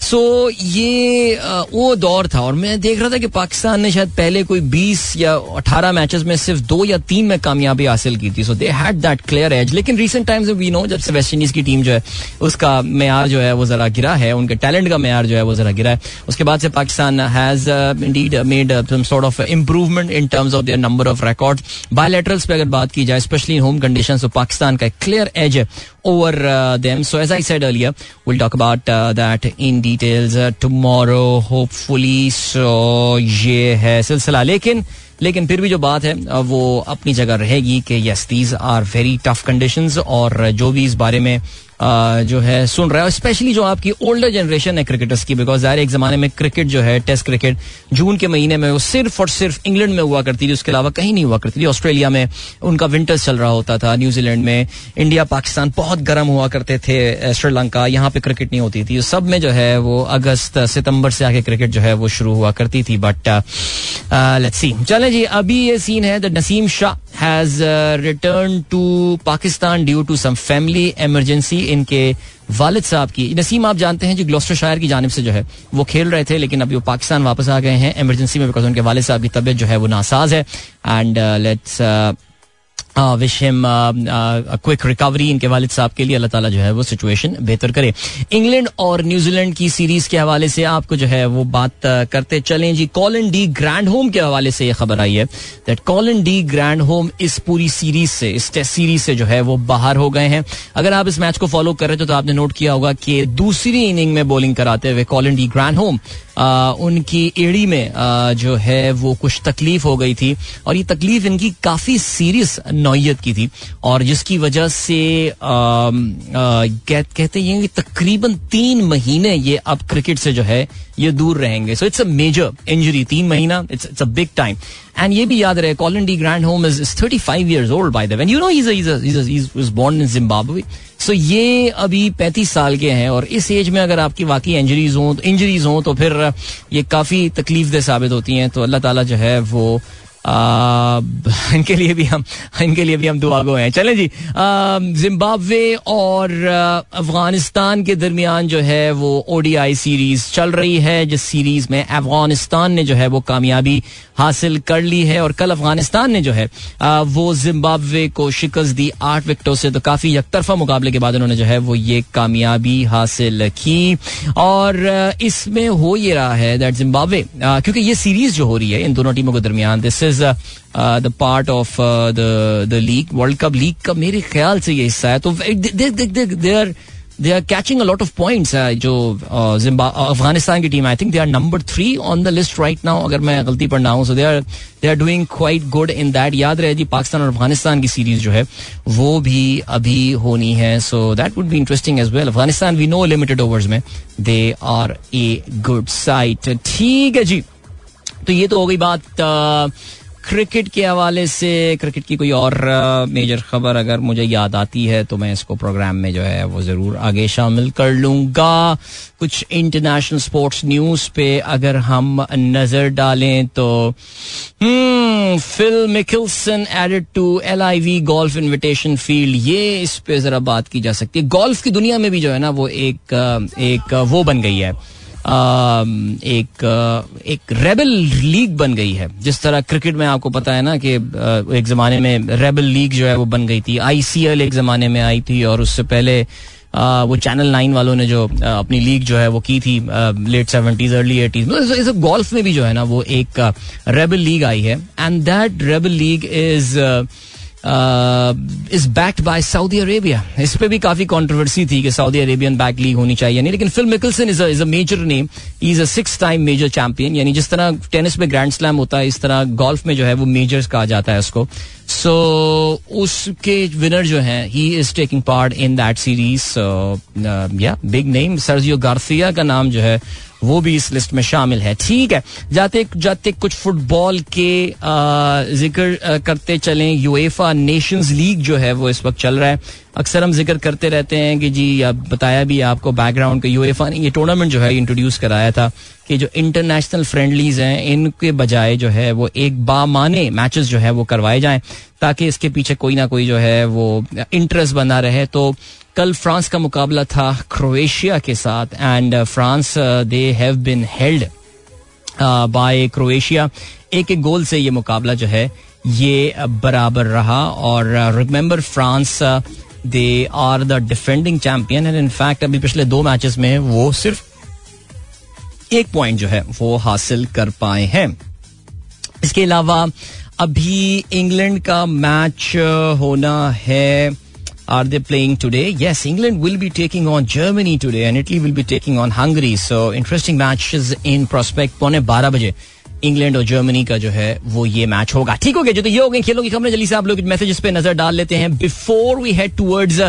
सो ये आ, वो दौर था और मैं देख रहा था कि पाकिस्तान ने शायद पहले कोई 20 या 18 मैचेस में सिर्फ़ दो या तीन में कामयाबी हासिल की थी। So they had that clear edge लेकिन रिसेंट टाइम्स में वी नो जब से वेस्ट इंडीज की टीम जो है उसका मैार जो है वो जरा गिरा है उनके टैलेंट का मैार जो है वो जरा गिरा है उसके बाद से Pakistan has indeed made some sort of improvement in terms of their number of record bilaterals पे अगर बात की जाए स्पेशली इन होम कंडीशन तो पाकिस्तान का क्लियर एज है over uh, them. So as I said earlier, we'll talk about uh, that in uh, tomorrow, hopefully. So ये है सिलसिला लेकिन लेकिन फिर भी जो बात है, वो अपनी जगह रहेगी कि yes these are very tough condition और जो भी इस बारे में जो है, सुन रहा है। स्पेशली जो आपकी ओल्डर जनरेशन है क्रिकेटर्स की बिकॉज़ यार एक जमाने में क्रिकेट जो है टेस्ट क्रिकेट जून के महीने में वो सिर्फ़ और सिर्फ़ इंग्लैंड में हुआ करती थी, उसके अलावा कहीं नहीं हुआ करती थी। ऑस्ट्रेलिया में उनका विंटर्स चल रहा होता था, न्यूजीलैंड में। इंडिया, पाकिस्तान बहुत गर्म हुआ करते थे श्रीलंका, यहाँ पे क्रिकेट नहीं होती थी। सब में जो है, वो अगस्त, सितंबर से आके क्रिकेट जो है, वो शुरू हुआ करती थी। बट लेट्स सी चले जी, अभी ये सीन है the Naseem Shah has return to Pakistan due to some family emergency इनके वालिद साहब की, नसीम, आप जानते हैं जो ग्लोस्टर शायर की जानब से जो है, वो खेल रहे थे, लेकिन अभी वो पाकिस्तान वापस आ गए हैं। एमरजेंसी में बिकॉज़ उनके वालिद साहब की तबीयत जो है वो नासाज है। And let's wish him quick recovery इनके वालिद साहब के लिए। अल्लाह ताला जो है वो सिचुएशन बेहतर करे। इंग्लैंड और न्यूजीलैंड की सीरीज़ के हवाले से आपको जो है वो बात करते चलें। जी, कॉलन डी ग्रैंड होम के हवाले से ये खबर आई है that Colin de Grandhomme इस पूरी सीरीज़ से, इस टेस्ट सीरीज़ से जो है वो बाहर हो गए हैं। अगर आप इस मैच को फॉलो कर रहे थे तो आपने नोट किया होगा कि दूसरी इनिंग में बॉलिंग कराते हुए कॉलन डी ग्रैंड होम उनकी एड़ी में जो है वो कुछ तकलीफ़ हो गई थी। और ये तकलीफ़ इनकी काफ़ी सीरियस नौीयत की थी। और जिसकी वजह से कह, कहते हैं कि तकरीबन तीन महीने ये अब क्रिकेट से जो है ये दूर रहेंगे। So it's a major injury तीन महीना it's it's a big time and ये भी याद रहे Colin de Grandhomme is thirty five years old by the you know is born in Zimbabwe so ये अभी पैंतीस साल के हैं और इस एज में अगर आपकी वाकई इंजरीज हों इंजरीज हों तो फिर ये काफ़ी तकलीफ़ दे साबित होती हैं। तो अल्लाह ताला जो है वो इनके लिए भी हम, इनके लिए भी हम दुआ गो हैं। चलें जी जिम्बाब्वे और अफ़गानिस्तान के दरमियान जो है वो ओडीआई सीरीज़ चल रही है, जिस सीरीज़ में अफ़गानिस्तान ने जो है वो कामयाबी हासिल कर ली है और कल अफ़गानिस्तान ने जो है वो जिम्बाब्वे को शिकस्त दी आठ विकेटों से तो काफ़ी यकतरफा मुकाबले के बाद उन्होंने जो है वो ये कामयाबी हासिल की। और इसमें हो ये रहा है दैट जिम्बाब्वे क्योंकि ये सीरीज़ जो हो रही है, इन दोनों टीमों के दरमियान this is the part of the league world cup league का मेरे ख्याल से ये हिस्सा है तो they are they are catching a lot of points जो अफ़गानिस्तान की team I think they are number three on the list right now अगर मैं गलती पर ना हूँ so they are they are doing quite good in that याद रहे जी पाकिस्तान और अफ़गानिस्तान की सीरीज़ जो है वो भी अभी होनी है so that would be interesting as well Afghanistan we know limited overs में they are a good side ठीक है जी तो ये तो हो गई बात क्रिकेट के हवाले से, क्रिकेट की कोई और मेजर खबर अगर मुझे याद आती है तो मैं इसको प्रोग्राम में जो है वो ज़रूर आगे शामिल कर लूँगा। कुछ इंटरनेशनल स्पोर्ट्स न्यूज़ पे अगर हम नज़र डालें तो Phil Mickelson added to L I V golf invitation field ये इस पे ज़रा बात की जा सकती है। गोल्फ की दुनिया में भी जो है ना, वो एक एक वो बन गई है। एक एक रेबल लीग बन गई है। जिस तरह क्रिकेट में आपको पता है ना कि एक जमाने में रेबल लीग जो है वो बन गई थी। आईसीएल एक जमाने में आई थी और उससे पहले वो चैनल नाइन वालों ने जो अपनी लीग जो है वो की थी लेट सेवेंटीज अर्ली एटीज मतलब गोल्फ में भी जो है ना वो एक रेबल लीग आई है। And that rebel league is is backed by Saudi Arabia इस पे भी काफ़ी कंट्रोवर्सी थी कि सऊदी अरेबियन बैक लीग होनी चाहिए। नहीं लेकिन Phil Mickelson is is a major name is a six time major champion यानी जिस तरह टेनिस में ग्रैंड स्लैम होता है, इस तरह गोल्फ में जो है वो मेजर्स कहा जाता है उसको। सो उसके विनर जो है he is taking part in that series या बिग नेम सर्जियो गार्सिया का नाम जो है, वो भी इस लिस्ट में शामिल है। ठीक है, जाते जाते कुछ फुटबॉल के ज़िक्र करते चलें। यूएफा नेशंस लीग जो है, वो इस वक्त चल रहा है। अक्सर हम ज़िक्र करते रहते हैं कि जी अब बताया भी आपको बैकग्राउंड का यूएफा ने ये टूर्नामेंट जो है इंट्रोड्यूस कराया था कि जो इंटरनेशनल फ्रेंडलीज हैं, इनके बजाय जो है, वो एक बामाने मैचेस जो है, वो करवाए जाएँ, ताकि इसके पीछे कोई ना कोई जो है, वो इंटरेस्ट बना रहे। तो कल फ्रांस का मुकाबला था क्रोएशिया के साथ and France they have been held by Croatia. एक एक गोल से ये मुकाबला जो है, ये बराबर रहा, और remember France they are the defending champion and in fact अभी पिछले दो मैच में वो सिर्फ़ एक पॉइंट जो है, वो हासिल कर पाए हैं। इसके अलावा अभी इंग्लैंड का मैच होना है। Are they playing today yes England will be taking on Germany today and Italy will be taking on Hungary so interesting match in prospect पौने बारह बजे। इंग्लैंड और जर्मनी का जो है वो ये मैच होगा। ठीक हो गया जो तो ये हो गए खेलों की खबरें। जल्दी से आप लोग मैसेजेस पे नज़र डाल लेते हैं। Before we head towards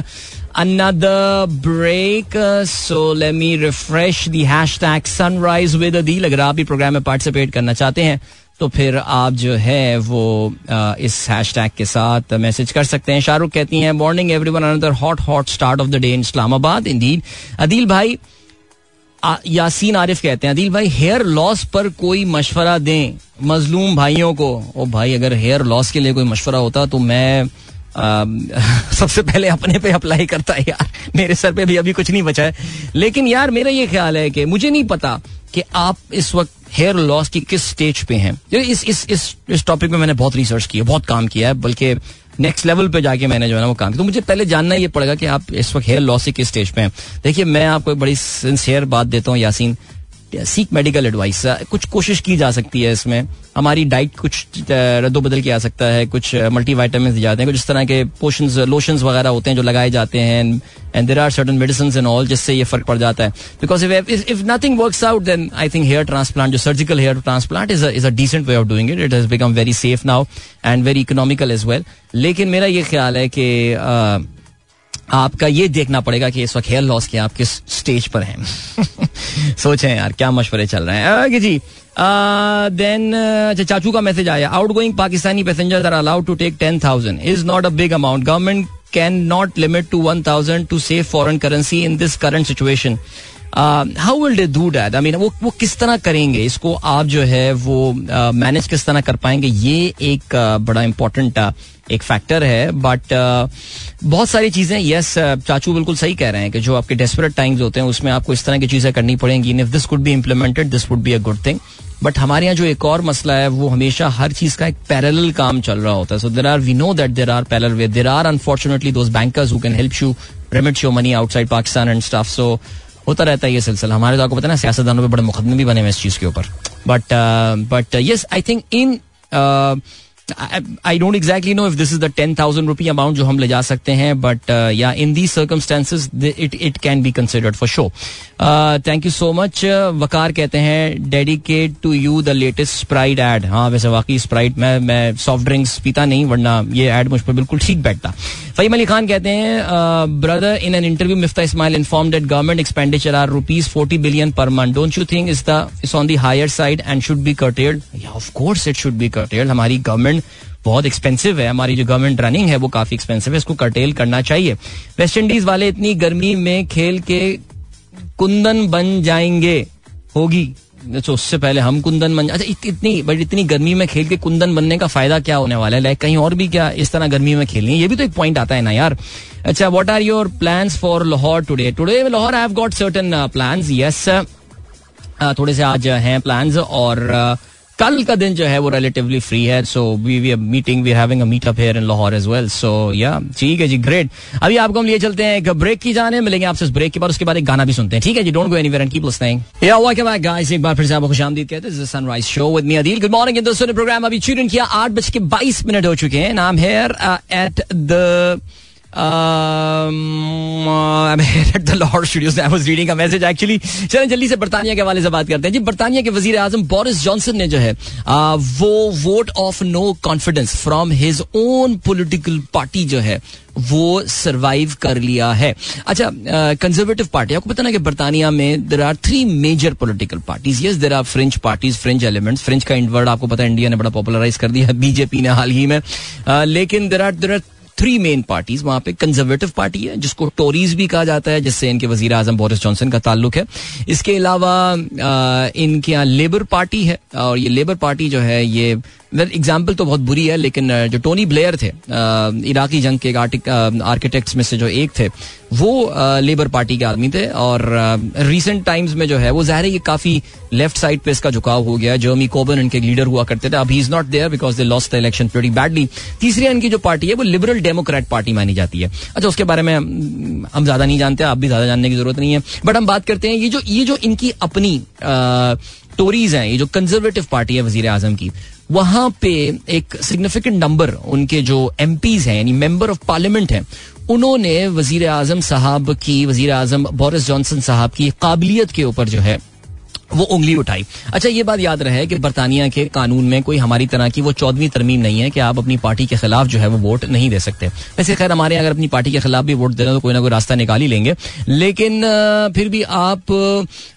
another break. Uh, so let me refresh the hashtag sunrise with. अगर आप भी प्रोग्राम में पार्टिसिपेट करना चाहते हैं तो फिर आप जो है वो इस हैशटैग के साथ मैसेज कर सकते हैं। शाहरुख कहती हैं morning everyone another hot hot start of the day in Islamabad indeed Adeel भाई यासीन आरिफ कहते हैं, अदील भाई हेयर लॉस पर कोई मशवरा दें? मजलूम भाइयों को, ओ भाई, अगर हेयर लॉस के लिए कोई मशवरा होता तो मैं सबसे पहले अपने पे अप्लाई करता है यार। मेरे सर पे भी अभी कुछ नहीं बचा है। लेकिन यार, मेरा ये ख्याल है कि मुझे नहीं पता कि आप इस वक्त हेयर लॉस की किस स्टेज पे हैं। इस इस इस इस टॉपिक में मैंने बहुत रिसर्च किया बहुत काम किया है, बल्कि नेक्स्ट लेवल पे जाके मैंने जो है ना वो काम किया। तो मुझे पहले जानना ये पड़ेगा कि आप इस वक्त हेयर लॉस के स्टेज पे हैं। देखिए, मैं आपको एक बड़ी सिंसियर बात देता हूँ, यासीन। सीक मेडिकल एडवाइस कुछ कोशिश की जा सकती है इसमें। हमारी डाइट कुछ रद्दो बदल के आ सकता है, कुछ मल्टी वाइटामिन दिए जाते हैं, कुछ इस तरह के पोशन लोशंस वगैरह होते हैं जो लगाए जाते हैं and there are certain medicine and all जिससे ये फ़र्क पड़ जाता है। Because if if nothing work out then I think hair transplant जो surgical hair transplant is is a decent way of doing it it has become very safe now and very economical as well लेकिन मेरा ये ख्याल है कि आपका ये देखना पड़ेगा कि इस वक्त हेयर लॉस के आप किस स्टेज पर हैं। सोचें यार क्या मशवरे चल रहे हैं। जी देन अच्छा चाचू का मैसेज आया। Outgoing Pakistani passenger are allowed to take ten thousand is not a big amount government can not limit to one thousand to save foreign currency in this current situation how will they do that I mean वो वो किस तरह करेंगे? इसको आप जो है वो मैनेज uh, किस तरह कर पाएँगे? ये एक uh, बड़ा इंपॉर्टेंट uh, एक फैक्टर है बट uh, बहुत सारी चीज़ें यस uh, चाचू बिल्कुल सही कह रहे हैं कि जो आपके डेस्परेट टाइम्स होते हैं उसमें आपको इस तरह की चीज़ें करनी पड़ेंगी if this could be implemented this would be a good thing but हमारे यहाँ जो एक और मसला है वो हमेशा हर चीज़ का एक पैरल काम चल रहा होता है. So there are we know that there are parallel way there are unfortunately those bankers who can help you remit your money outside Pakistan and stuff so होता रहता है ये सिलसिला. हमारे तो आपको पता ना सियासतदानों पर बड़े मुकदमे भी बने हुए इस चीज़ के ऊपर. But but yes I think in I don't exactly know if this is the ten thousand rupee amount जो हम ले जा सकते हैं बट या in the circumstances it it can be considered for show thank you so much Waqar कहते हैं dedicate to you the latest Sprite ad हाँ वैसे वाकई स्प्राइट मैं मैं सॉफ्ट ड्रिंक्स पीता नहीं, वरना ये एड मुझ पर बिल्कुल ठीक बैठता। फहीम अली खान कहते हैं brother in an interview Miftah Ismail inform that government expenditure are rupees forty billion per month don't you think is the is on the higher side and should be curtailed of course it should be curtailed हमारी government बहुत expensive है. हमारी जो government running है, वो काफ़ी expensive है. इसको कर्टेल करना चाहिए। वेस्ट इंडीज वाले इतनी गर्मी में खेल के कुंदन बन जाएँगे. होगी। तो उससे पहले हम कुंदन बन अच्छा इत, इतनी बट इतनी गर्मी में खेल के कुंदन बनने का फ़ायदा क्या होने वाला है? लाइक कहीं और भी क्या इस तरह गर्मी में खेलनी है? ये भी तो एक पॉइंट आता है ना यार। अच्छा what are your plan for Lahore today today Lahore I have got certain plan yes थोड़े से आज हैं प्लान और uh, कल का दिन जो है वो रिलेटिवली फ्री है so we we meeting we having a meet up here in Lahore as well so या ठीक है जी ग्रेट अभी आपको हम लिए चलते हैं एक ब्रेक की जाने, मिलेंगे आपसे ब्रेक के बाद, उसके बाद एक गाना भी सुनते हैं। ठीक है जी don't go anywhere and keep listening या वेलकम बैक गाइस एक बार फिर से आपको खुशामदीद कहते हैं sunrise show with me Adeel good morning दोस्तों ने प्रोग्राम अभी ट्यून किया, आठ बज के बाईस मिनट हो चुके हैं। नाम हेयर एट द चलें, जल्दी से बर्तानिया के हवाले से बात करते हैं। जी, बर्तानिया के वज़ीर आज़म बोरिस जॉनसन ने जो है वो vote of no confidence from his own political party जो है, वो सरवाइव कर लिया है। अच्छा कंजर्वेटिव पार्टी आपको पता ना कि बर्तानिया में there are three major political parties yes there are French parties French elements French का इंडवर्ड आपको पता है इंडिया ने बड़ा पॉपुलराइज कर दिया बीजेपी ने हाल ही में। लेकिन there are there are three main parties वहाँ पे कंजर्वेटिव पार्टी है, जिसको टोरीज भी कहा जाता है, जिससे इनके वज़ीर आज़म बोरिस जॉनसन का ताल्लुक है। इसके अलावा इनके यहाँ लेबर पार्टी है, और ये लेबर पार्टी जो है, ये एग्ज़ाम्पल तो बहुत बुरी है, लेकिन जो टोनी ब्लेयर थे इराकी जंग के आर्किटेक्ट्स में से जो एक थे, वो लेबर पार्टी के आदमी थे और रिसेंट टाइम्स में जो है, वो ज़ाहिर है ये काफ़ी लेफ़्ट साइड पे इसका झुकाव हो गया जर्मी कोबन इनके लीडर हुआ करते थे। अब he is not there because they lost the election very badly तीसरी इनकी जो पार्टी है, वो लिबरल डेमोक्रेट पार्टी मानी जाती है। अच्छा उसके बारे में हम ज़्यादा नहीं जानते, आप भी ज़्यादा जानने की ज़रूरत नहीं है। बट हम बात करते हैं, ये जो ये जो इनकी अपनी टोरीज हैं, ये जो कंजर्वेटिव पार्टी है वज़ीर आज़म की वहाँ पे एक सिग्निफिकेंट नंबर उनके जो एम हैं, यानी मेंबर ऑफ़ पार्लियामेंट हैं, उन्होंने वज़ीर आज़म साहब की, वज़ीर आज़म बोरिस जॉनसन साहब की काबिलियत के ऊपर जो है वो उंगली उठाई। अच्छा ये बात याद रहे कि बरतानिया के कानून में कोई हमारी तरह की वो चौदहवीं तरमीम नहीं है कि आप अपनी पार्टी के खिलाफ जो है वो वोट नहीं दे सकते। वैसे खैर, हमारे अगर अपनी पार्टी के खिलाफ भी वोट देना तो कोई ना कोई रास्ता निकाल ही लेंगे। लेकिन फिर भी आप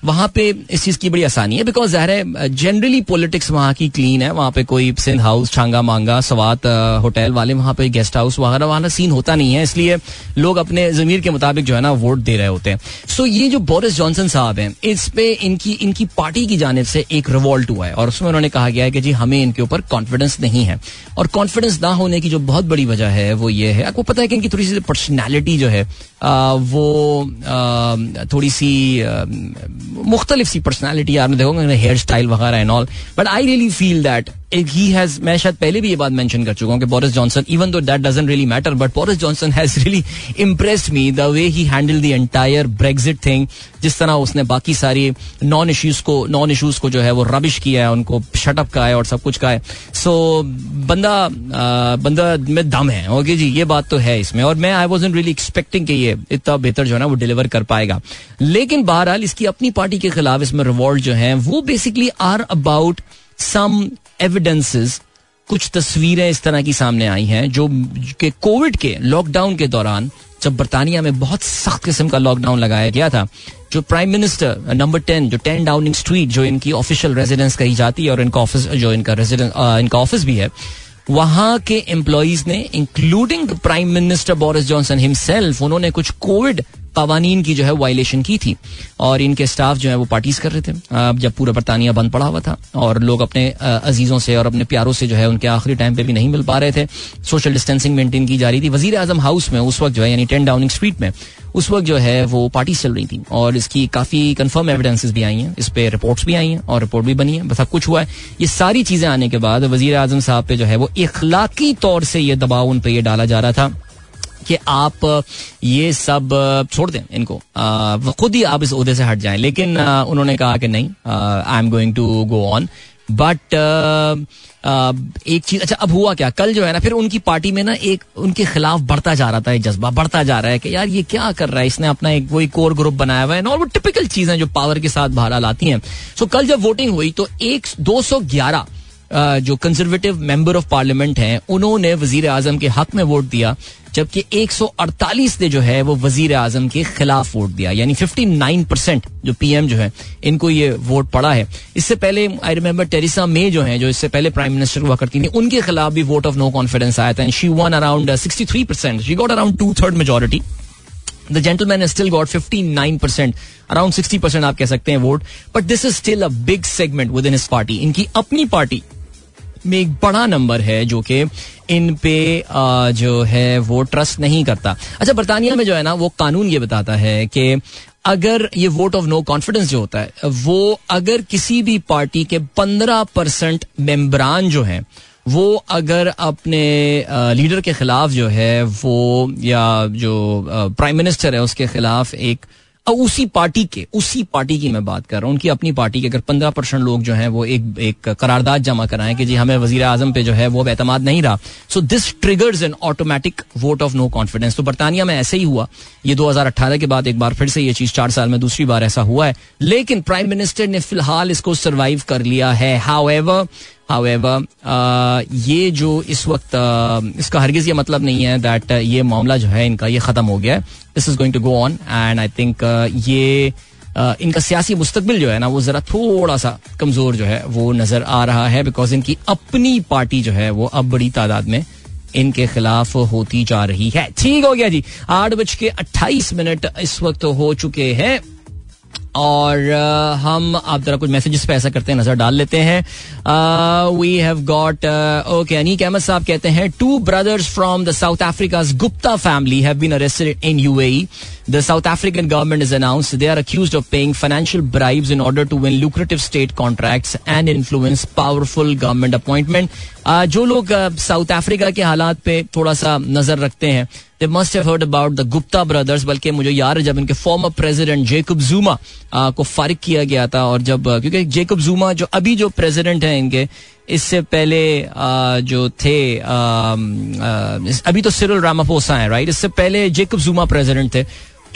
वहाँ पे इस चीज़ की बड़ी आसानी है बिकॉज़ ज़ाहिर है जनरली पॉलिटिक्स वहाँ की क्लीन है। वहाँ पे कोई सिंध हाउस छांगा, मांगा, सवात होटल वाले वहाँ पे गेस्ट हाउस वगैरह वाला सीन होता नहीं है। इसलिए लोग अपने जमीर के मुताबिक जो है ना, वोट दे रहे होते हैं। सो ये जो बोरिस जॉनसन साहब हैं, इस पे इनकी इनकी पार्टी की जानब से एक रिवॉल्ट हुआ है और उसमें उन्होंने कहा गया है कि जी हमें इनके ऊपर कॉन्फिडेंस नहीं है। और कॉन्फिडेंस ना होने की जो बहुत बड़ी वजह है वो ये है। आपको पता है कि इनकी थोड़ी सी पर्सनैलिटी जो है आ, वो आ, थोड़ी सी मुख्तलिफ़ सी पर्सनैलिटी मैं देखोगे हेयर स्टाइल वगैरह and all but I really feel that he has मैं शायद पहले भी ये बात मेंशन कर चुका हूँ कि Boris Johnson even though that doesn't really matter but Boris Johnson has really impressed me the way he handle the entire Brexit thing जिस तरह उसने बाकी सारी नॉन इश्यूज़ को नॉन इश्यूज़ को जो है वो रबिश किया है उनको शटअप का है और सब कुछ का है। सो बंदा आ, बंदा में दम है ओके जी? ये बात तो है इसमें। और मैं आई वॉज़ रियली एक्सपेक्टिंग कि ये इतना बेहतर जो है ना वो डिलीवर कर पाएगा। लेकिन बहरहाल इसकी अपनी पार्टी के खिलाफ इसमें रिवॉल्ट जो है वो basically are about some evidences कुछ तस्वीरें इस तरह की सामने आई हैं जो कि कोविड के लॉकडाउन के दौरान जब बर्तानिया में बहुत सख्त किस्म का लॉकडाउन लगाया गया था, जो प्राइम मिनिस्टर नंबर टेन जो टेन डाउनिंग स्ट्रीट जो इनकी ऑफिशियल रेजिडेंस कही जाती है और इनका ऑफ़िस जो इनका रेजिडेंस इनका ऑफ़िस भी है, वहाँ के एम्प्लॉज ने including prime minister Boris Johnson himself उन्होंने कुछ कोविड कवानीन की जो है वायलेशन की थी और इनके स्टाफ जो है वो पार्टीज़ कर रहे थे जब पूरा बरतानिया बंद पड़ा हुआ था और लोग अपने अजीजों से और अपने प्यारों से जो है उनके आखिरी टाइम पे भी नहीं मिल पा रहे थे। सोशल डिस्टेंसिंग मेंटेन की जा रही थी। वज़ीर आज़म हाउस में उस वक्त जो है, यानी टेन डाउनिंग स्ट्रीट में, उस वक्त जो है वो पार्टी चल रही थी और इसकी काफ़ी कंफर्म एविडेंसेस भी आई हैं, इस पे रिपोर्ट्स भी आई हैं और रिपोर्ट भी बनी है। सब कुछ हुआ है। ये सारी चीज़ें आने के बाद वज़ीर आज़म साहब पे जो है वो इखलाकी तौर से ये दबाव उन पर ये डाला जा रहा था। कि आप ये सब छोड़ दें इनको। खुद ही आप इस उहदे से हट जाएँ। लेकिन उन्होंने कहा कि नहीं I am going to go on but एक चीज़ अच्छा अब हुआ क्या? कल जो है ना, फिर उनकी पार्टी में ना एक, उनके खिलाफ बढ़ता जा रहा था एक जज्बा, बढ़ता जा रहा है कि यार ये क्या कर रहा है? इसने अपना एक वही कोर ग्रुप बनाया हुआ है और वो टिपिकल चीज़ें जो पावर के साथ बाहर लाती हैं। सो कल जब वोटिंग हुई तो एक, दो सौ ग्यारह जो कंजर्वेटिव मेंबर ऑफ़ पार्लियामेंट हैं, उन्होंने वज़ीर आज़म के हक में वोट दिया, जबकि 148 ने जो है, वो वज़ीर आज़म के खिलाफ वोट दिया। यानी 59 परसेंट जो पीएम जो है, इनको ये वोट पड़ा है। इससे पहले आई रिमेम्बर टेरिसा मे जो है, जो इससे पहले प्राइम मिनिस्टर हुआ करती थी, उनके खिलाफ भी वोट ऑफ़ नो कॉन्फिडेंस आया था। She won around 63 percent she got around two third majority the gentleman still got 59 percent around 60 percent आप कह सकते हैं vote. But this is still a big segment within his party इनकी अपनी party में एक बड़ा नंबर है जो कि इन पे जो है, वो ट्रस्ट नहीं करता। अच्छा बरतानिया में जो है ना, वो कानून ये बताता है कि अगर ये वोट ऑफ़ नो कॉन्फिडेंस जो होता है, वो अगर किसी भी पार्टी के पंद्रह परसेंट मेम्बरान जो हैं, वो अगर अपने लीडर के खिलाफ जो है, वो, या जो प्राइम मिनिस्टर है, उसके खिलाफ एक उसी पार्टी के, उसी पार्टी की मैं बात कर रहा हूँ। उनकी अपनी पार्टी के अगर पंद्रह परसेंट लोग जो हैं वो एक एक करारदाद जमा कराएँ कि जी हमें वज़ीर आज़म पे जो है वो अब एतमाद नहीं रहा। So this triggers an automatic vote of no confidence तो बरतानिया में ऐसे ही हुआ। ये 2018 के बाद एक बार फिर से ये चीज़ चार साल में दूसरी बार ऐसा हुआ है। लेकिन प्राइम मिनिस्टर ने फ़िलहाल इसको सर्वाइव कर लिया है। हाउ However, uh, ये जो इस वक्त uh, इसका हरगिज ये मतलब नहीं है दैट uh, ये मामला जो है इनका ये ख़त्म हो गया है। This is going to go on and I think ये इनका सियासी मुस्तबिल जो है ना वो ज़रा थोड़ा सा कमज़ोर जो है वो नज़र आ रहा है बिकॉज़ इनकी अपनी पार्टी जो है वो अब बड़ी तादाद में इनके खिलाफ होती जा रही है। ठीक हो गया जी। आठ बज के अट्ठाईस मिनट इस वक्त हो चुके हैं। और uh, हम आप जरा कुछ मैसेजेस पे ऐसा करते हैं नज़र डाल लेते हैं we have got okay Aneeq Ahmed sahab कहते हैं two brothers from the South Africa Gupta family have been arrested in UAE The South African government has announced they are accused of paying financial bribes in order to win lucrative state contracts influence powerful government appointment. Uh, जो लोग South Africa के हालात पे थोड़ा सा नज़र रखते हैं they must have heard about the Gupta brothers बल्कि मुझे याद है जब इनके फॉर्मर प्रेसिडेंट जेकब जूमा को फारिग किया गया था और जब क्योंकि जेकब जूमा जो अभी जो प्रेसिडेंट हैं इनके, इससे पहले जो थे अभी तो सिरल रामापोसा है राइट इससे पहले जेकब जूमा प्रेसिडेंट थे।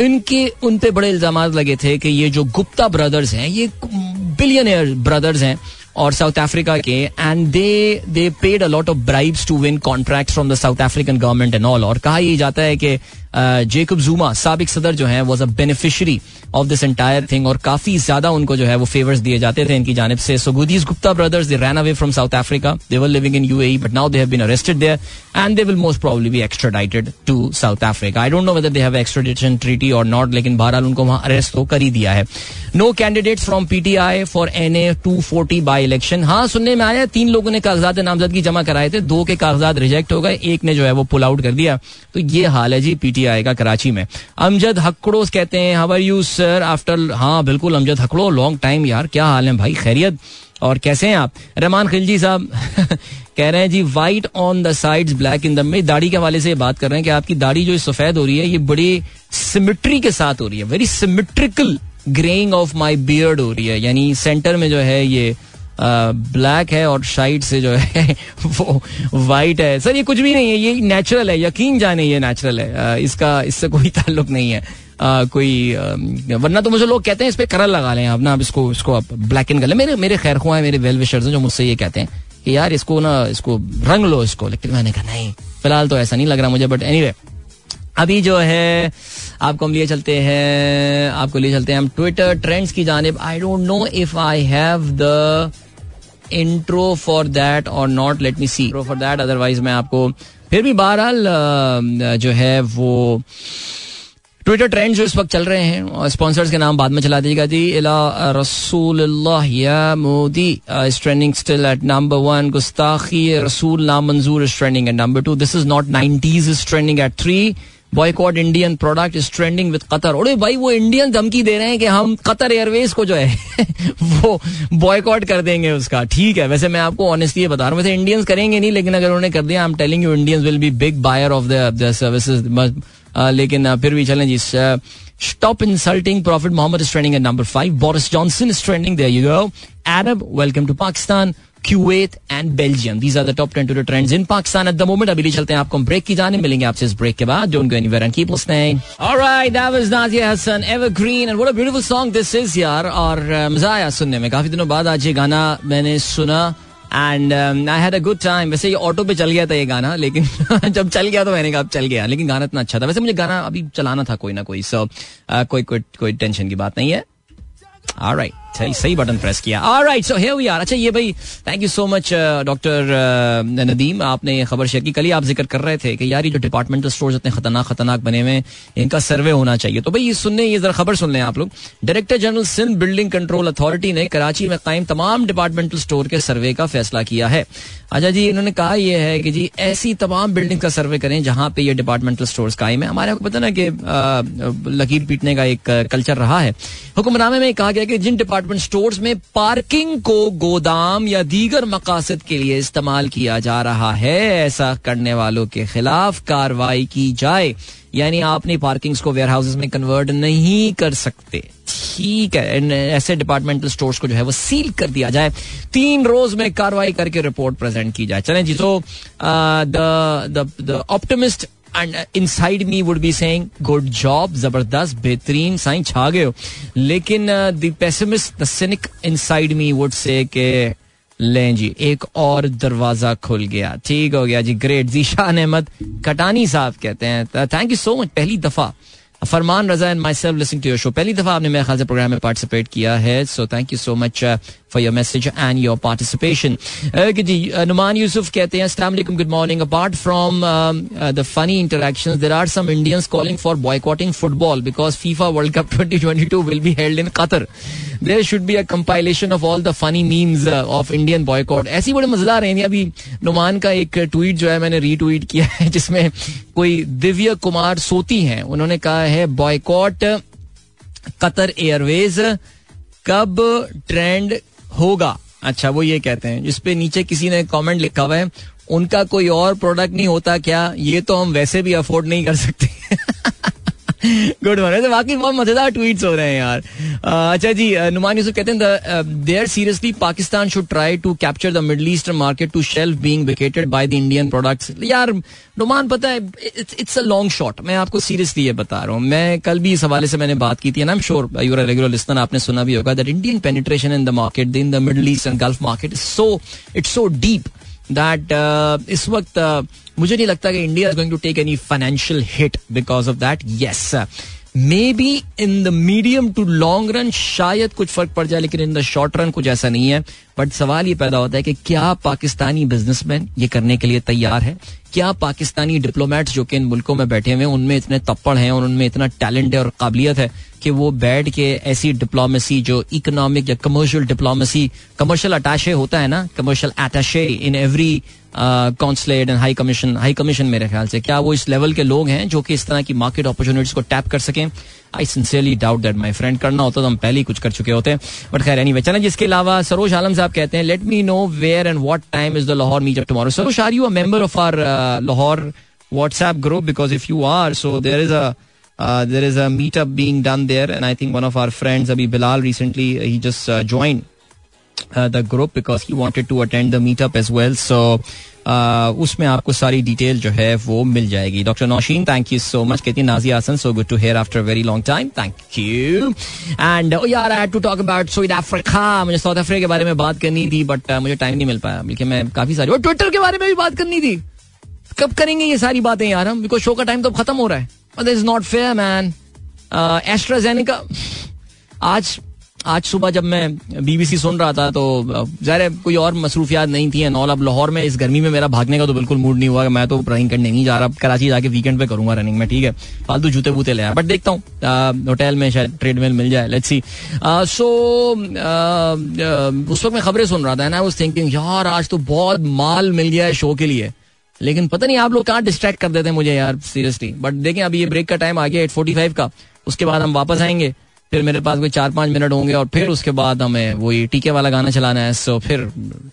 इनके, उन पे बड़े इल्ज़ाम लगे थे कि ये जो गुप्ता ब्रदर्स हैं, ये बिलियनियर ब्रदर्स हैं और साउथ अफ्रीका के and they they paid a lot of bribes to win contract from the South African government and all और कहा यह जाता है कि जेकब जूमा सबक सदर जो है was a beneficiary of this entire thing और काफ़ी ज़्यादा उनको जो है वो फेवर्स दिए जाते थे इनकी जानब से। So goodies Gupta brothers they ran away from South Africa they were living in UAE but now they have been arrested there and they will most probably be extradited to South Africa I don't know whether they have extradition treaty or not लेकिन बहरहाल उनको वहाँ arrest तो कर ही दिया है। No candidates from PTI for N A two forty by election हाँ सुनने में आया, तीन लोगों ने कागजात नामजदगी जमा कराए थे, दो के कागजात रिजेक्ट हो गए, एक ने जो है वो पुल आउट कर दिया। तो ये हाल है जी पीटीआई का कराची में। अमजद हकड़ोस कहते हैं हवर यू सर आफ्टर हाँ बिल्कुल, अमजद हकड़ो लॉन्ग टाइम यार, क्या हाल है भाई? खैरियत। और कैसे हैं आप? रहमान खिलजी साहब कह रहे हैं, जी white on the sides black in the may दाढ़ी के हवाले से बात कर रहे हैं कि आपकी दाढ़ी जो सफ़ेद हो रही है, ये बड़ी सिमिट्री के साथ हो रही है very symmetrical greying of my beard हो रही है। यानी सेंटर में जो है ये ब्लैक है और साइड से जो है वो वाइट है। सर ये कुछ भी नहीं है ये नेचुरल है। यकीन जाने ये नेचुरल है। इसका इससे कोई ताल्लुक नहीं है। आ, कोई वरना तो मुझे लोग कहते हैं इस पर करल लगा लें आप ना इसको इसको आप ब्लैक एंड कर ले मेरे मेरे खैर खुआ है मेरे वेल विशर्स हैं जो मुझसे ये कहते हैं कि यार इसको ना इसको रंग लो इसको। लेकिन मैंने कहा नहीं फ़िलहाल तो ऐसा नहीं लग रहा मुझे बट एनी anyway, अभी जो है, आपको हम लिए चलते हैं, आपको लिए चलते हैं हम ट्विटर ट्रेंड्स की जानब। I don't know if I have the intro for that or not let me see for that otherwise मैं आपको फिर भी बहरहाल जो है वो ट्विटर ट्रेंड जो इस वक्त चल रहे हैं स्पॉन्सर्स के नाम बाद में चला दीजिएगा जी। इला रसूल या Modi is trending still at number one गुस्ताखी, रसूल नाम मंजूर is trending at number two this is not nineties is trending at three boycott Indian product is trending with Qatar अरे भाई, वो इंडियन धमकी दे रहे हैं कि हम कतर एयरवेज को जो है, वो बॉयकॉट कर देंगे उसका। ठीक है, वैसे मैं आपको ऑनेस्टली बता रहा हूँ। वैसे इंडियंस करेंगे नहीं, लेकिन अगर उन्होंने कर दिया I am telling you Indians will be big buyer of the services लेकिन फिर भी चलें जी stop insulting prophet Muhammad is trending at number five Boris Johnson is trending there you go Arab welcome to Pakistan Kuwait and Belgium these are the top ten two trends in Pakistan at the moment अभी चलते हैं आपको break की जाने। मिलेंगे आपसे इस break के बाद। Don't go anywhere and keep listening alright that was Nazia Hassan evergreen and what a beautiful song this is यार और मज़ा आया सुनने में काफ़ी दिनों बाद आज ये गाना मैंने सुना। And I had a good time वैसे ये ऑटो पे चल गया था ये गाना, लेकिन जब चल गया तो मैंने कहा चल गया। लेकिन गाना इतना अच्छा था। वैसे मुझे गाना अभी चलाना था कोई ना कोई सो कोई कोई कोई टेंशन की बात नहीं है। ऑलराइट सही सही बटन प्रेस किया। Alright so here we are अच्छा ये भाई thank you so much doctor Nadeem. आपने खबर शेयर की। कल ही आप ज़िक्र कर रहे थे कि यार ये जो डिपार्टमेंटल स्टोर्स इतने खतरनाक खतरनाक बने हुए इनका सर्वे होना चाहिए। तो भाई, ये सुनने, ये जरा खबर सुन लें आप लोग। Director general Sindh building control authority ने कराची में कायम तमाम डिपार्टमेंटल स्टोर के सर्वे का फैसला किया है। अच्छा जी, इन्होंने कहा यह है कि जी, ऐसी तमाम बिल्डिंग का सर्वे करें जहाँ पे ये डिपार्टमेंटल स्टोर्स कायम है। हमारे आपको पता ना कि लकीर पीटने का एक कल्चर रहा है। हुक्मनामे में कहा गया कि जिन डिपार्टमेंट स्टोर्स में पार्किंग को गोदाम या दीगर मकासद के लिए इस्तेमाल किया जा रहा है। ऐसा करने वालों के खिलाफ कार्रवाई की जाए। यानी आप अपनी पार्किंग को वेयर हाउसेज में कन्वर्ट नहीं कर सकते। ठीक है ऐसे डिपार्टमेंटल स्टोर्स को जो है वो सील कर दिया जाए। तीन रोज में कार्रवाई करके रिपोर्ट प्रेजेंट की जाए। चलें जी तो the inside me would be saying good job ज़बरदस्त बेहतरीन साइन छा गए हो लेकिन the pessimist the cynic inside me would say के लें जी एक और दरवाज़ा खुल गया ठीक हो गया जी ग्रेट जीशान अहमद कटानी साहब कहते हैं थैंक यू सो मच पहली दफ़ा Farman Raza and myself listening to your show पहली दफ़ा आपने मेरे ख्याल से प्रोग्राम में पार्टिसिपेट किया है so thank you so much for your message and your participation जी नुमान यूसुफ कहते हैं अस्सलाम good morning apart from the funny interactions there are some Indians calling for boycotting football because FIFA World Cup 2022 will be held in Qatar there should be a compilation of all the funny memes of Indian boycott ऐसी बड़े मज़ेदार हैं, अभी नुमान का एक tweet जो है मैंने रीट्वीट किया है, जिसमें कोई दिव्य कुमार सोती हैं। उन्होंने कहा है बॉयकॉट कतर एयरवेज कब ट्रेंड होगा? अच्छा वो ये कहते हैं जिसपे नीचे किसी ने कमेंट लिखा हुआ है, उनका कोई और प्रोडक्ट नहीं होता क्या? ये तो हम वैसे भी अफोर्ड नहीं कर सकते। गुड मॉर्निंग वाकई बहुत मज़ेदार ट्वीट्स हो रहे हैं यार। अच्छा जी नुमान यूसुफ कहते हैं there seriously Pakistan should try to capture the Middle Eastern market to shelf being vacated by the Indian products यार, नुमान, पता है इट्स अ लॉन्ग शॉट मैं आपको सीरियसली ये बता रहा हूँ। मैं कल भी इस हवाले से मैंने बात की थी am sure you're regular listener आपने सुना भी होगा that Indian penetration in the market in the Middle East and Gulf market is so it's so deep that इस वक्त uh, मुझे नहीं लगता कि India is going to take any financial hit because of that yes maybe in the medium to long run शायद कुछ फ़र्क पड़ जाए लेकिन इन द शॉर्ट रन कुछ ऐसा नहीं है. बट सवाल ये पैदा होता है कि क्या पाकिस्तानी बिजनेसमैन ये करने के लिए तैयार है? क्या पाकिस्तानी डिप्लोमेट्स जो कि इन मुल्कों में बैठे हुए हैं उनमें इतने तप्पड़ हैं और उनमें इतना टैलेंट है और काबिलियत है? कि वो बैठ के ऐसी डिप्लोमेसी जो इकोनॉमिक या कमर्शियल डिप्लोमेसी कमर्शियल अटैशे होता है ना commercial attache in every consulate and high commission high commission मेरे ख्याल से। क्या वो इस लेवल के लोग हैं जो कि इस तरह की मार्केट अपॉर्चुनिटीज़ को टैप कर सकें? I sincerely doubt that my friend करना होता तो हम पहले ही कुछ कर चुके होते। बट खैर एनी चलें जिसके अलावा सरोज आलम साहब कहते हैं let me know where and what time is the Lahore meet up tomorrow Saroj are you a member of our Lahore WhatsApp group because if you are so there is a Uh, being done there, and I think one of our friends, Abhi Bilal, recently he just uh, joined uh, the group because he wanted to attend the meetup as well. So उसमें आपको सारी detail जो है वो मिल जाएगी doctor Nausheen thank you so much कहती Naji Ahsan so good to hear after very long time thank you and यार I to talk about South Africa मुझे साउथ अफ्रीका के बारे में बात करनी थी बट मुझे टाइम नहीं मिल पाया। बल्कि मैं काफ़ी सारी और ट्विटर के बारे में भी बात करनी थी। कब करेंगे ये सारी बातें यार हम? बिकॉज़ शो का टाइम तो खत्म हो रहा है। Is not fair man AstraZeneca आज आज सुबह जब मैं बीबीसी सुन रहा था तो ज़ाहिर कोई और मसरूफियात नहीं थी नॉल अब लाहौर में इस गर्मी में मेरा भागने का तो बिल्कुल मूड नहीं हुआ। मैं तो रनिंग करने नहीं जा रहा। कराची जाके वीकेंड पे करूँगा रनिंग में, ठीक है? फालतू जूते बूते ले आया बट देखता हूँ होटल में शायद ट्रेडमिल मिल जाए लेट्स सी सो उस वक्त मैं खबरें सुन रहा था एंड आई थिंकिंग यार, आज तो बहुत माल मिल गया है शो के लिए. लेकिन पता नहीं आप लोग कहाँ डिस्ट्रैक्ट कर देते हैं मुझे यार सीरियसली बट देखें अभी ये ब्रेक का टाइम आ गया एट फोर्टी फाइव का। उसके बाद हम वापस आएँगे, फिर मेरे पास कोई चार पाँच मिनट होंगे और फिर उसके बाद हमें वही टीके वाला गाना चलाना है सो फिर